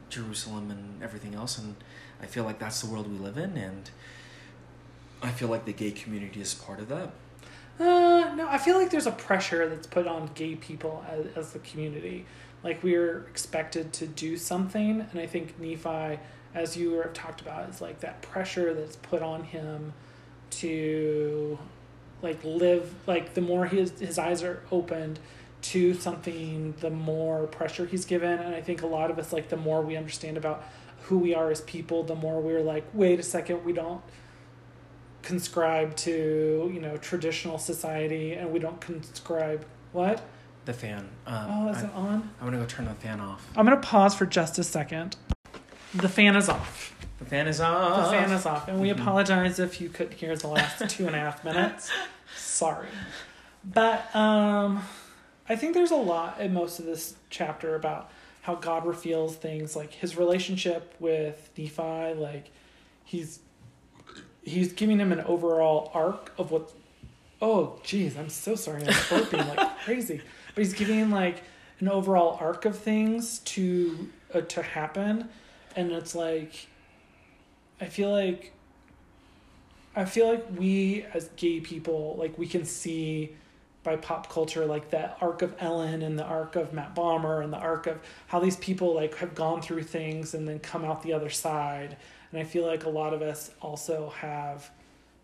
Jerusalem and everything else, and I feel like that's the world we live in, and I feel like the gay community is part of that. Uh, no, I feel like there's a pressure that's put on gay people as, as the community. Like we're expected to do something, and I think Nephi, as you have talked about, is like that pressure that's put on him to like live like the more his his eyes are opened to something the more pressure he's given. And i think a lot of us like the more we understand about who we are as people the more we're like wait a second we don't conscribe to you know traditional society and we don't conscribe what? The fan. Um, oh is I, it on? I'm gonna go turn the fan off. i'm gonna pause for just a second. The fan is off The fan is off. the fan is off and we Mhm. apologize if you couldn't hear the last two and a half minutes sorry but um i think there's a lot in most of this chapter about how god reveals things like his relationship with nephi like he's he's giving him an overall arc of what oh geez i'm so sorry i'm burping like crazy but he's giving like an overall arc of things to uh, to happen and it's like i feel like i feel like we as gay people like we can see by pop culture like that arc of ellen and the arc of matt bomer and the arc of how these people like have gone through things and then come out the other side. And i feel like a lot of us also have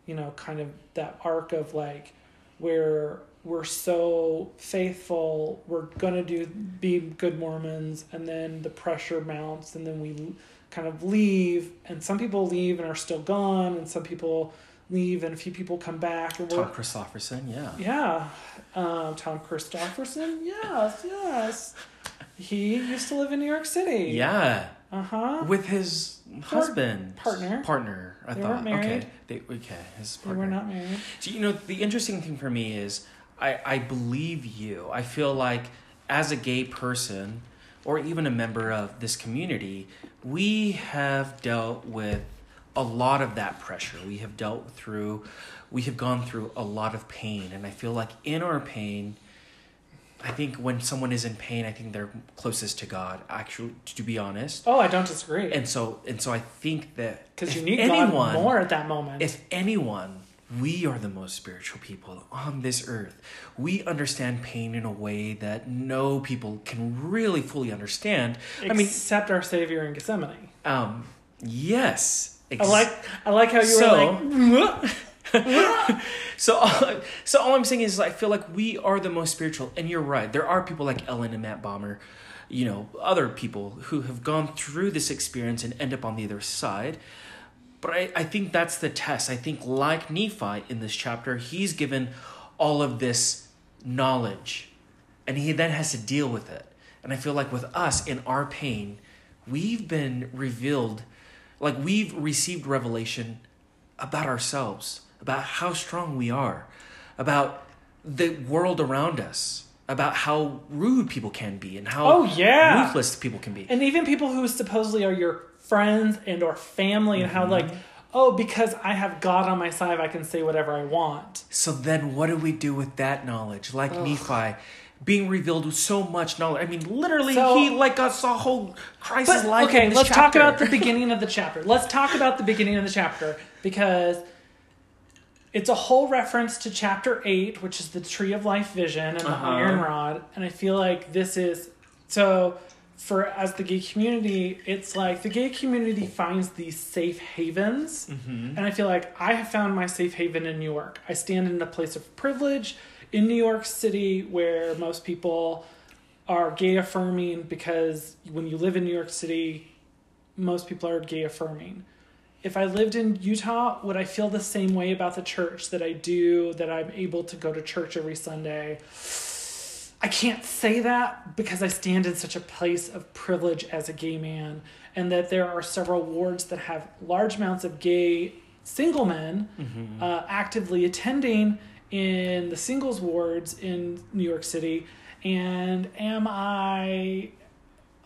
you know kind of that arc of like where we're so faithful, we're gonna do be good Mormons, and then the pressure mounts, and then we kind of leave, and some people leave and are still gone, and some people leave, and a few people come back, and Tom Christofferson, yeah. yeah, um, Tom Christofferson, yes, yes, he used to live in New York City. Yeah. Uh huh. With his husband. partner. Partner, I They thought. weren't married. Okay. They, okay, his partner. They were not married. So, you know, the interesting thing for me is I, I believe you. I feel like as a gay person or even a member of this community, we have dealt with a lot of that pressure. We have dealt through, we have gone through a lot of pain. And I feel like in our pain, I think when someone is in pain, I think they're closest to God, actually, to be honest. Oh, I don't disagree. And so, and so I think that Because you need anyone, God more at that moment. if anyone, we are the most spiritual people on this earth. We understand pain in a way that no people can really fully understand. I mean, except our Savior in Gethsemane. um, yes. I like I like how you So- were like So, all, so all I'm saying is, I feel like we are the most spiritual, and you're right. There are people like Ellen and Matt Bomer, you know, other people who have gone through this experience and end up on the other side. But I, I think that's the test. I think, like Nephi in this chapter, he's given all of this knowledge, and he then has to deal with it. And I feel like with us in our pain, we've been revealed, like we've received revelation about ourselves, about how strong we are, about the world around us, about how rude people can be, and how Oh, yeah. ruthless people can be. and even people who supposedly are your friends and or family and how Mm-hmm. like oh because I have God on my side I can say whatever I want. So then, what do we do with that knowledge? Like Nephi, being revealed with so much knowledge. I mean, literally, So- he like got saw whole Christ's But life. okay, let's talk about the beginning of the chapter. Let's talk about the beginning of the chapter because it's a whole reference to chapter 8, which is the tree of life vision and the Uh-huh. iron rod, and I feel like this is so for as the gay community, it's like the gay community finds these safe havens. Mm-hmm. And I feel like I have found my safe haven in New York. I stand in a place of privilege in New York City where most people are gay affirming because when you live in New York City, most people are gay affirming. If I lived in Utah, would I feel the same way about the church that I do, that I'm able to go to church every Sunday? I can't say that because I stand in such a place of privilege as a gay man, and that there are several wards that have large amounts of gay single men uh, actively attending in the singles wards in New York City. And am I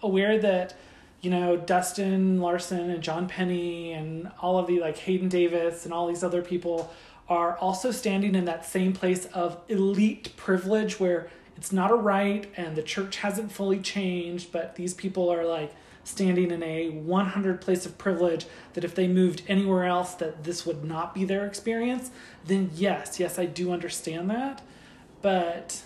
aware that you know Dustin Larson and John Penny and all of the like Hayden Davis and all these other people are also standing in that same place of elite privilege where it's not a right and the church hasn't fully changed but these people are like standing in a 100 place of privilege that if they moved anywhere else that this would not be their experience then yes yes I do understand that. But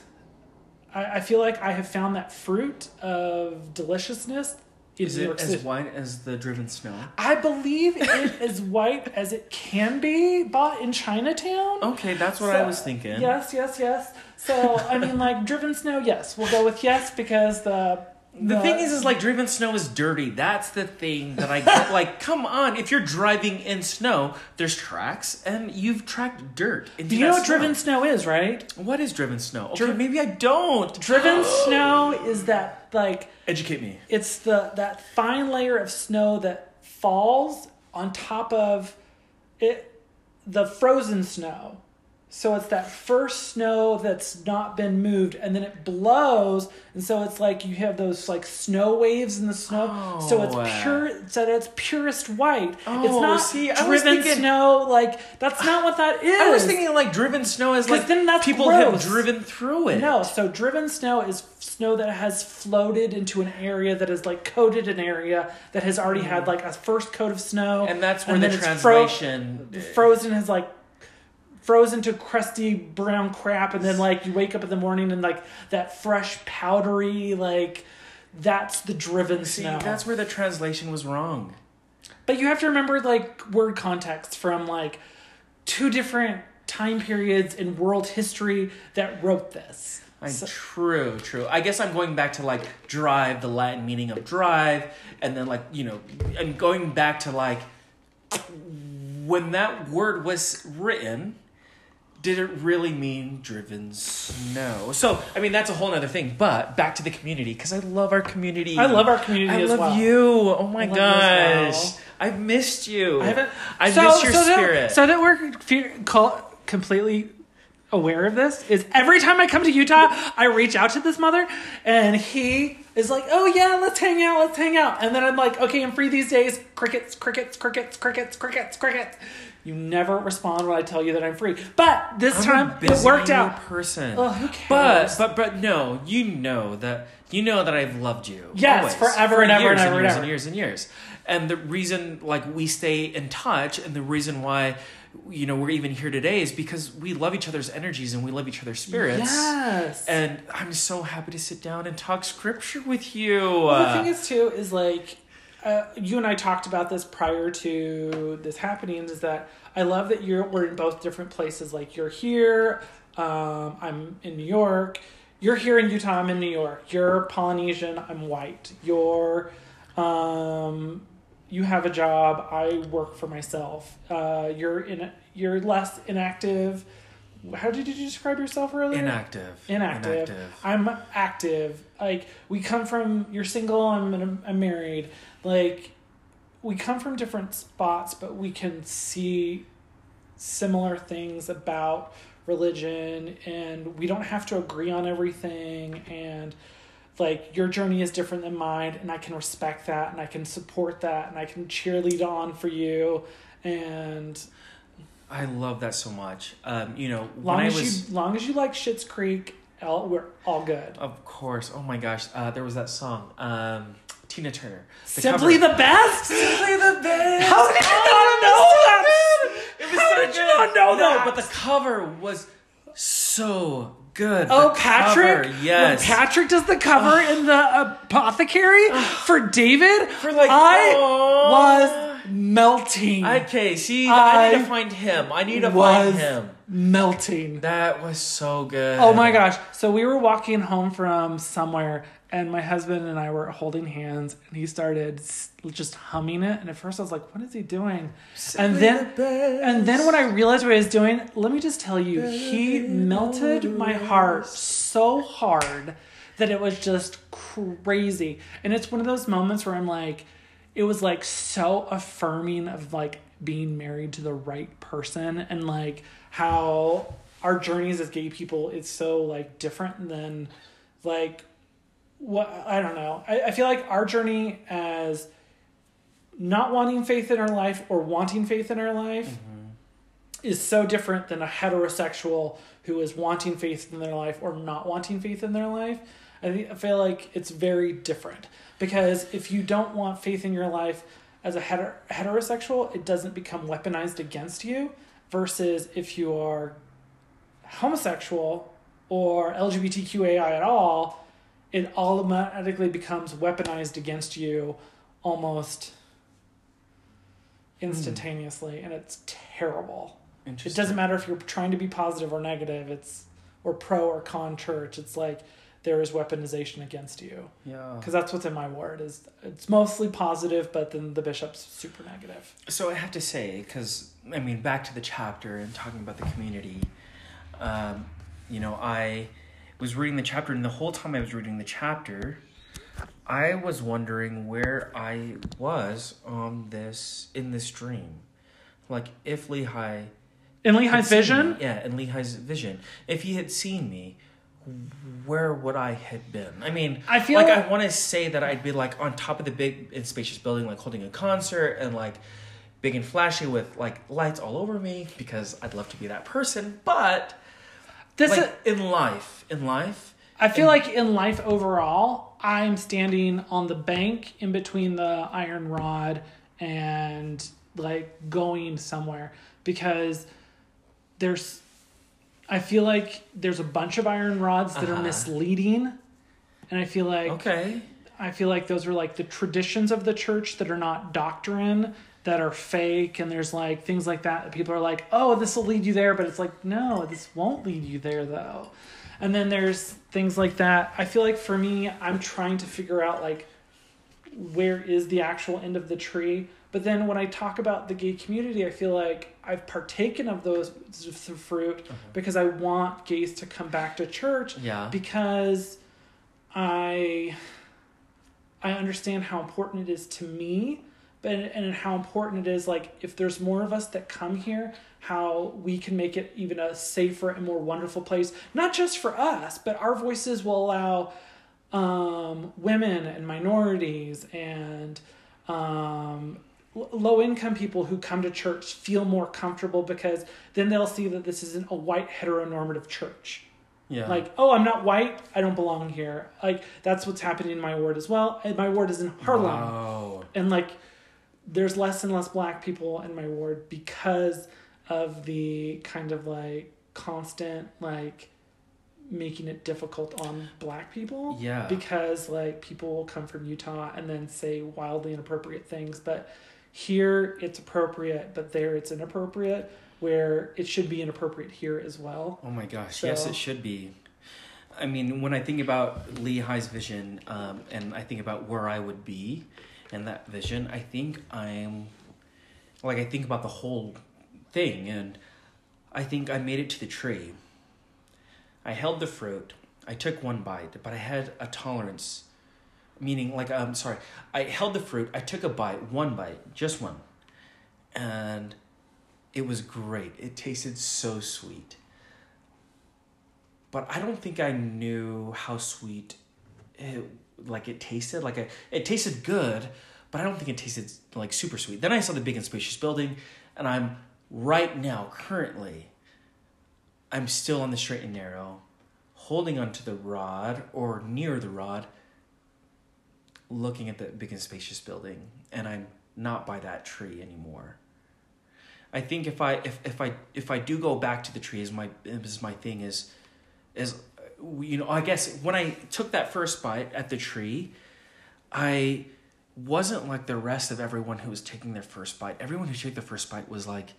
I, I feel like I have found that fruit of deliciousness in Is New it as City. white as the driven snow? I believe it is white as it can be bought in Chinatown. Okay, that's what I So- was thinking. Yes, yes, yes. So I mean, like driven snow. Yes, we'll go with yes because the The thing is, is like driven snow is dirty. That's the thing that I get. like, come on! If you're driving in snow, there's tracks, and you've tracked dirt. Into you know what driven snow is, right? What is driven snow? Okay, Dri- maybe I don't. Driven snow is that like Educate me. it's the that fine layer of snow that falls on top of it the frozen snow so it's that first snow that's not been moved and then it blows and so it's like you have those like snow waves in the snow. So it's Oh, pure so it's purest white. It's Oh, not see, I was driven thinking- snow like that's not what that is I was thinking like driven snow 'Cause like then that's people have driven through it. No, so driven snow is snow that has floated into an area that is like coated an area that has already had hmm. like a first coat of snow, and that's where then the it's fro- translation. frozen has like frozen to crusty brown crap, and then like you wake up in the morning and like that fresh powdery like that's the driven See, snow. that's where the translation was wrong. But you have to remember like word context from like two different time periods in world history that wrote this. I, So- true, true. I guess I'm going back to like drive, the Latin meaning of drive, and then like you know, and going back to like when that word was written. Did it really mean driven snow? So, I mean, that's a whole other thing. But back to the community because I love our community. I love our community I as love well. you. Oh my I love you as gosh, well. I've missed you. I haven't. I so, missed your so spirit. That, so that we're completely aware of this is every time I come to Utah, I reach out to this mother, and he is like, "Oh yeah, let's hang out, let's hang out." And then I'm like, "Okay, I'm free these days." Crickets, crickets, crickets, crickets, crickets, crickets. You never respond when I tell you that I'm free, but this I'm time it worked out. Person. Oh, who cares? but but but no, you know that you know that I've loved you. Yes, always, forever for and ever years and ever and years ever. and years and years. And the reason like we stay in touch and the reason why you know we're even here today is because we love each other's energies and we love each other's spirits. Yes. And I'm so happy to sit down and talk scripture with you. Well, the thing is, too, is like uh, you and I talked about this prior to this happening. Is that I love that you're we're in both different places. Like you're here, um, I'm in New York. You're here in Utah. I'm in New York. You're Polynesian. I'm white. You're um, you have a job. I work for myself. Uh, you're in. You're less inactive. How did you describe yourself earlier? inactive. inactive. I'm active. Like we come from. You're single. I'm I'm married. Like we come from different spots, but we can see similar things about religion, and we don't have to agree on everything. And like your journey is different than mine, and I can respect that, and I can support that, and I can cheerlead on for you. And I love that so much. Um, you know, when long I as was you long as you like Schitt's Creek, all, we're all good. Of course. Oh my gosh. Uh, there was that song. Um, Tina Turner. The Simply cover. the best. Simply the best. How did you oh, not know that? It was How so did you good. not know no, that? but the cover was so good. Oh, Patrick! cover, yes. When Patrick does the cover in the apothecary for David. For like, I oh. was melting. Okay, see, I, need to find him. I need to find him. melting. That was so good. Oh my gosh! So we were walking home from somewhere, and my husband and I were holding hands, and he started just humming it. And at first, I was like, "What is he doing?" and then, and then when I realized what he was doing, let me just tell you, he melted my heart so hard that it was just crazy. And it's one of those moments where I'm like, it was like so affirming of like being married to the right person and like how our journeys as gay people is so like different than like what I don't know. I, I feel like our journey as not wanting faith in our life or wanting faith in our life mm-hmm. is so different than a heterosexual who is wanting faith in their life or not wanting faith in their life. I, think, I feel like it's very different because if you don't want faith in your life as a heter- heterosexual, it doesn't become weaponized against you. Versus if you are homosexual or LGBTQAI at all, it automatically becomes weaponized against you almost instantaneously, and it's terrible. It doesn't matter if you're trying to be positive or negative. It's or pro or con church. It's like there is weaponization against you Yeah. because that's what's in my word. Is it's mostly positive, but then the bishop's super negative. So I have to say, because I mean, back to the chapter and talking about the community, um, you know, I was reading the chapter, and the whole time I was reading the chapter, I was wondering where I was on this in this dream, like if Lehi In Lehi's vision, me- yeah, in Lehi's vision, if he had seen me. Where would I have been? I mean, I feel- like I want to say that I'd be like on top of the big and spacious building, like holding a concert and like big and flashy with like lights all over me because I'd love to be that person. But this like in life, in life, I feel like in life overall, I'm standing on the bank in between the iron rod and like going somewhere because there's I feel like there's a bunch of iron rods that are Uh-huh. misleading and I feel like okay, I feel like those are like the traditions of the church that are not doctrine that are fake and there's like things like that that people are like oh this will lead you there but it's like no this won't lead you there though. And then there's things like that. I feel like for me i'm trying to figure out like where is the actual end of the tree? But then when i talk about the gay community i feel like i've partaken of those fruit because i want gays to come back to church Yeah. because I I understand how important it is to me, but and how important it is like if there's more of us that come here, how we can make it even a safer and more wonderful place, not just for us, but our voices will allow um, women and minorities and um, low income people who come to church feel more comfortable because then they'll see that this isn't a white heteronormative church. Yeah. Like, oh, I'm not white. I don't belong here. Like, that's what's happening in my ward as well. And my ward is in Harlem. Wow. And, like, there's less and less black people in my ward because of the kind of, like, constant, like, making it difficult on black people. Yeah. Because, like, people will come from Utah and then say wildly inappropriate things. But here it's appropriate, but there it's inappropriate, where it should be inappropriate here as well. Oh my gosh, So- yes, it should be. I mean, when I think about Lehi's vision, um, and I think about where I would be in that vision, I think I'm like I think about the whole thing, and I think I made it to the tree. I held the fruit. I took one bite, but I had a tolerance, meaning like I'm sorry. I held the fruit. I took a bite, one bite, just one, and it was great. It tasted so sweet. But I don't think I knew how sweet it like it tasted. Like I, it tasted good, but I don't think it tasted like super sweet. Then I saw the big and spacious building, and I'm right now currently I'm still on the straight and narrow, holding onto the rod or near the rod, looking at the big and spacious building, and I'm not by that tree anymore. I think if I if, if I if I do go back to the tree is my is my thing is is you know I guess when I took that first bite at the tree, I wasn't like the rest of everyone who was taking their first bite. Everyone who took the first bite was like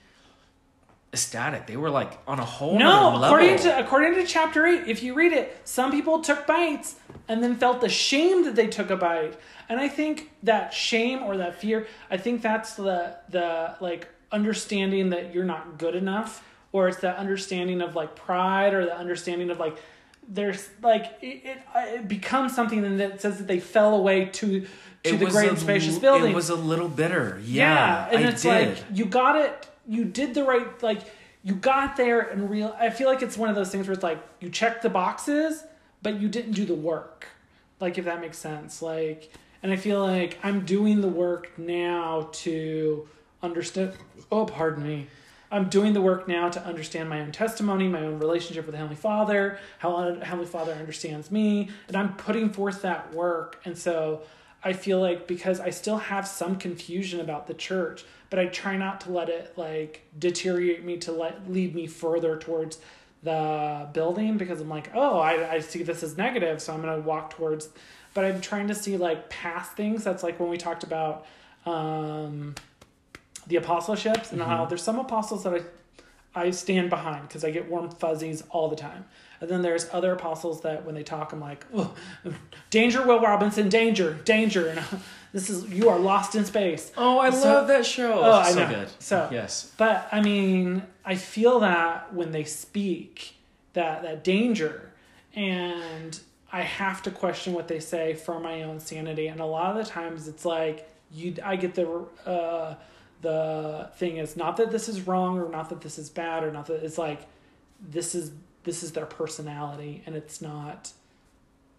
ecstatic. They were like on a whole No, according level. to according to chapter eight, if you read it, some people took bites and then felt the shame that they took a bite. And I think that shame or that fear, I think that's the the like understanding that you're not good enough, or it's that understanding of like pride or the understanding of like there's like it, it, it becomes something that says that they fell away to to It the great and spacious building. It was a little bitter. Yeah, and I it's did. like you got it. You did the right. Like you got there and real. I feel like it's one of those things where it's like you checked the boxes, but you didn't do the work. Like if that makes sense. Like, and I feel like I'm doing the work now to understand. Oh, pardon me. I'm doing the work now to understand my own testimony, my own relationship with the Heavenly Father, how Heavenly Father understands me, and I'm putting forth that work. And so I feel like because I still have some confusion about the church, but I try not to let it like deteriorate me to let lead me further towards the building because I'm like, oh, I, I see this as negative, so I'm gonna walk towards. But I'm trying to see like past things. That's like when we talked about um, the apostleships and how there's some apostles that I I stand behind because I get warm fuzzies all the time. And then there's other apostles that when they talk, I'm like, oh, danger, Will Robinson, danger, danger. And this is, you are lost in space. oh, I So- love that show. Oh, I so know. good. So- yes, But I mean, I feel that when they speak, that, that danger. And I have to question what they say for my own sanity. And a lot of the times it's like, you, I get the, uh, the thing is not that this is wrong or not that this is bad or not that it's like this is this is their personality and it's not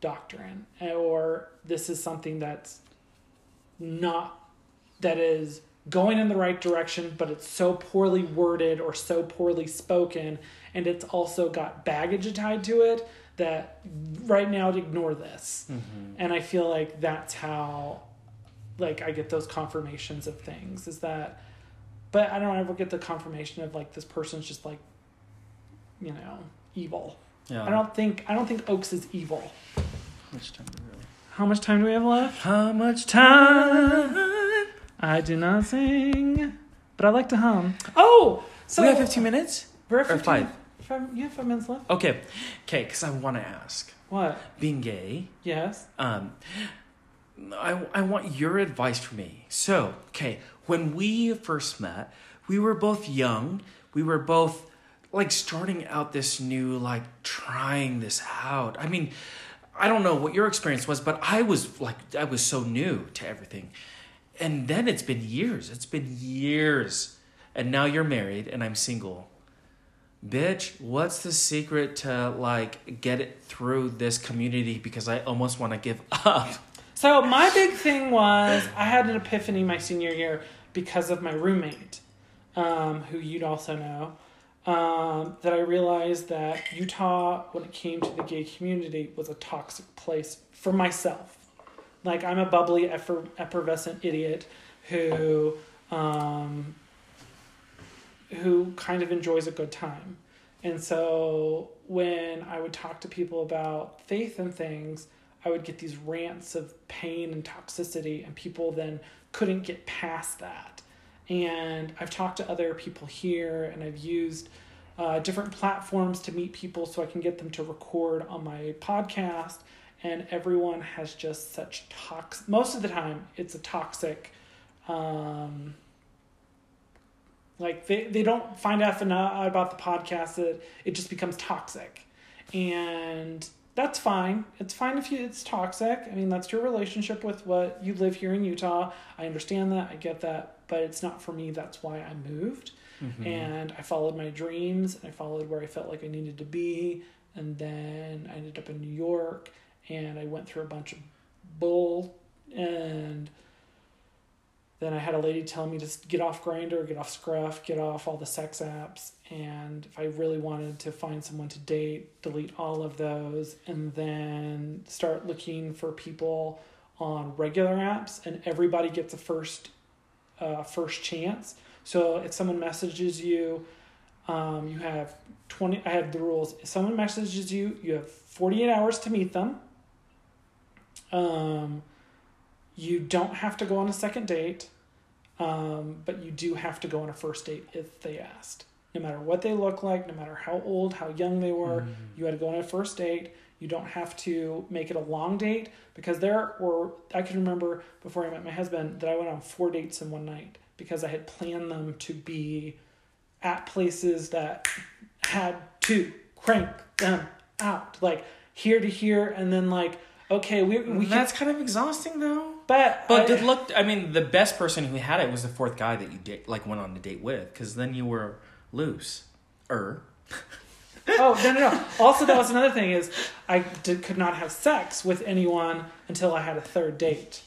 doctrine or this is something that's not that is going in the right direction but it's so poorly worded or so poorly spoken and it's also got baggage tied to it that right now to ignore this and i feel like that's how like I get those confirmations of things is that but I don't ever get the confirmation of like this person's just like you know evil. yeah. I don't think I don't think Oaks is evil. Which time really? How much time do we have left? How much time? I do not sing, but I like to hum. Oh, so we have 15 minutes? We're at or 15 five? five. You have five minutes left. Okay. Okay, because I want to ask. What? Being gay, Yes. um, I, I want your advice for me. So, okay, when we first met, we were both young. We were both like starting out this new, like trying this out. I mean, I don't know what your experience was, but I was like, I was so new to everything. And then it's been years. It's been years. And now you're married and I'm single. Bitch, what's the secret to like get it through this community because I almost want to give up. So my big thing was I had an epiphany my senior year because of my roommate, um, who you'd also know. Um, that I realized that Utah, when it came to the gay community, was a toxic place for myself. Like I'm a bubbly, effer- effervescent idiot who, um, who kind of enjoys a good time, and so when I would talk to people about faith and things, I would get these rants of pain and toxicity, and people then couldn't get past that. And I've talked to other people here, and I've used uh, different platforms to meet people so I can get them to record on my podcast. And everyone has just such toxic, most of the time, it's a toxic, um, like they, they don't find out enough about the podcast that it just becomes toxic. And that's fine. It's fine if you, it's toxic. I mean, that's your relationship with what you live here in Utah. I understand that. I get that. But it's not for me. That's why I moved. Mm-hmm. And I followed my dreams and I followed where I felt like I needed to be. And then I ended up in New York and I went through a bunch of bull. And then I had a lady tell me to get off Grindr, get off Scruff, get off all the sex apps. And if I really wanted to find someone to date, delete all of those and then start looking for people on regular apps. And everybody gets a first, uh, first chance. So if someone messages you, um, you have 20, I have the rules. If someone messages you, you have 48 hours to meet them. Um, you don't have to go on a second date, um, but you do have to go on a first date if they asked. No matter what they look like, no matter how old, how young they were, Mhm. you had to go on a first date. You don't have to make it a long date because there were, I can remember before I met my husband that I went on four dates in one night because I had planned them to be at places that had to crank them out, like here to here, and then like, okay, we, we can, That's kind of exhausting though. but But I- good luck. I mean, the best person who had it was the fourth guy that you did, like went on a date with, because then you were loose. Er. oh no no no also that was another thing is i did, could not have sex with anyone until i had a third date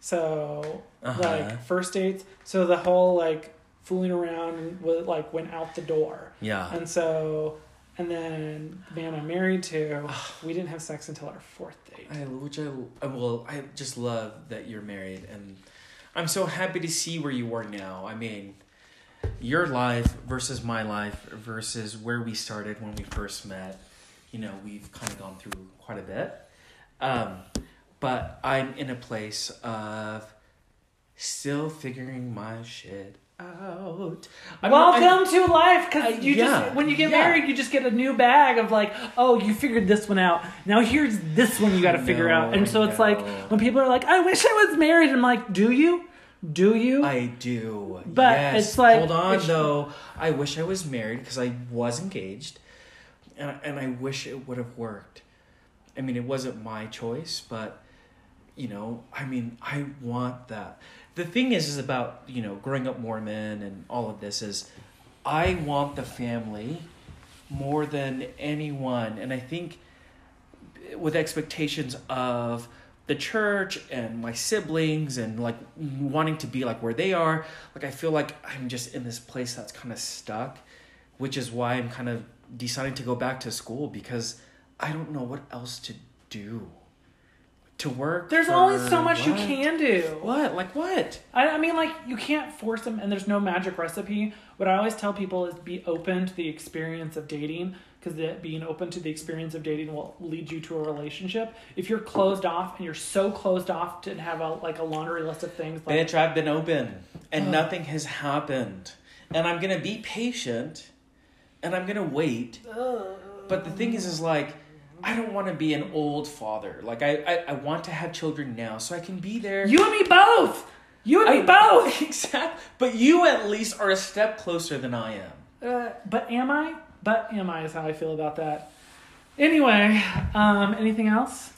so Uh-huh. like first dates so the whole like fooling around was like went out the door Yeah. and so and then the man i'm married to we didn't have sex until our fourth date I, which I, I well, I just love that you're married, and I'm so happy to see where you are now. I mean, your life versus my life versus where we started when we first met. You know, we've kind of gone through quite a bit, um, but I'm in a place of still figuring my shit out. I'm- Welcome to life, because you yeah, just when you get yeah. married, you just get a new bag of like, oh, you figured this one out. Now here's this one you got to figure out. And so I it's like when people are like, I wish I was married. I'm like, do you? Do you? I do. But yes. it's like- hold on it's- though. I wish I was married because I was engaged, and and I wish it would have worked. I mean, it wasn't my choice, but you know, I mean, I want that. The thing is, is about you know growing up Mormon and all of this is, I want the family more than anyone, and I think with expectations of the church and my siblings and like wanting to be like where they are like i feel like i'm just in this place that's kind of stuck which is why i'm kind of deciding to go back to school because i don't know what else to do to work There's only so much you can do. what like what I, I mean, like you can't force them, and there's no magic recipe. What I always tell people is be open to the experience of dating, because being open to the experience of dating will lead you to a relationship. If you're closed off and you're so closed off to have a like a laundry list of things, like Bitch, I've been open and Ugh. nothing has happened. And I'm gonna be patient and I'm gonna wait. But the thing is is like I don't want to be an old father. Like I, I, I want to have children now so I can be there. you and me both, you and me both. Exactly. But you at least are a step closer than I am. Uh, but am I? But am I? Is how I feel about that. Anyway, um, anything else?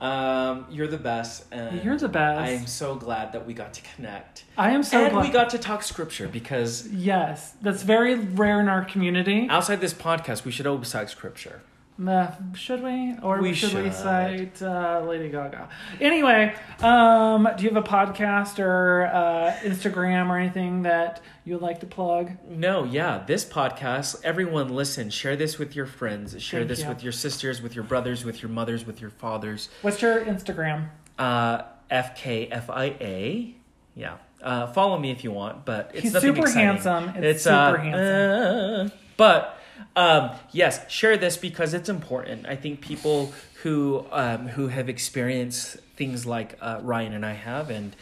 Um, you're the best. And You're the best. I am so glad that we got to connect. I am so and glad. we got to talk scripture because yes, that's very rare in our community. outside this podcast, we should always talk scripture. Uh, should we, or We should, we should. cite uh, Lady Gaga? Anyway, um, do you have a podcast or uh, Instagram or anything that you would like to plug? No, yeah, this podcast, everyone listen, share this with your friends, share Thank this you. with your sisters, with your brothers, with your mothers, with your fathers. What's your Instagram? Uh, FKFIA. Yeah. Uh, follow me if you want, but it's He's super exciting. handsome. It's, super uh, handsome. uh, but um, yes, share this because it's important. I think people who um, who have experienced things like uh, Ryan and I have and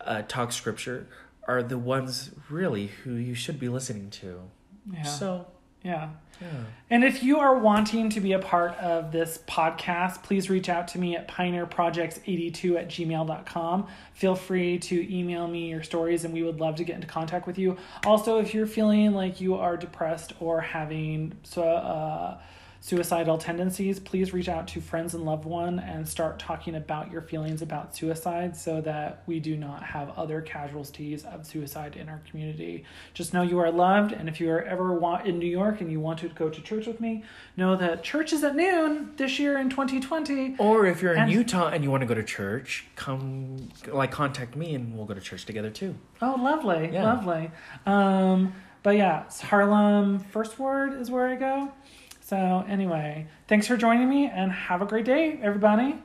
uh, talk scripture are the ones really who you should be listening to. yeah. So yeah. yeah. And if you are wanting to be a part of this podcast, please reach out to me at pioneerprojects82 at gmail.com. Feel free to email me your stories and we would love to get into contact with you. Also, if you're feeling like you are depressed or having so, uh, suicidal tendencies, please reach out to friends and loved one and start talking about your feelings about suicide so that we do not have other casualties of suicide in our community. Just know you are loved, and if you are ever want in New York and you want to go to church with me, know that church is at noon this year in 2020. Or if you're in And- Utah and you want to go to church, come like contact me and we'll go to church together too. Oh, lovely, Yeah. lovely. Um, but yeah, Harlem First Ward is where I go. So anyway, thanks for joining me and have a great day, everybody.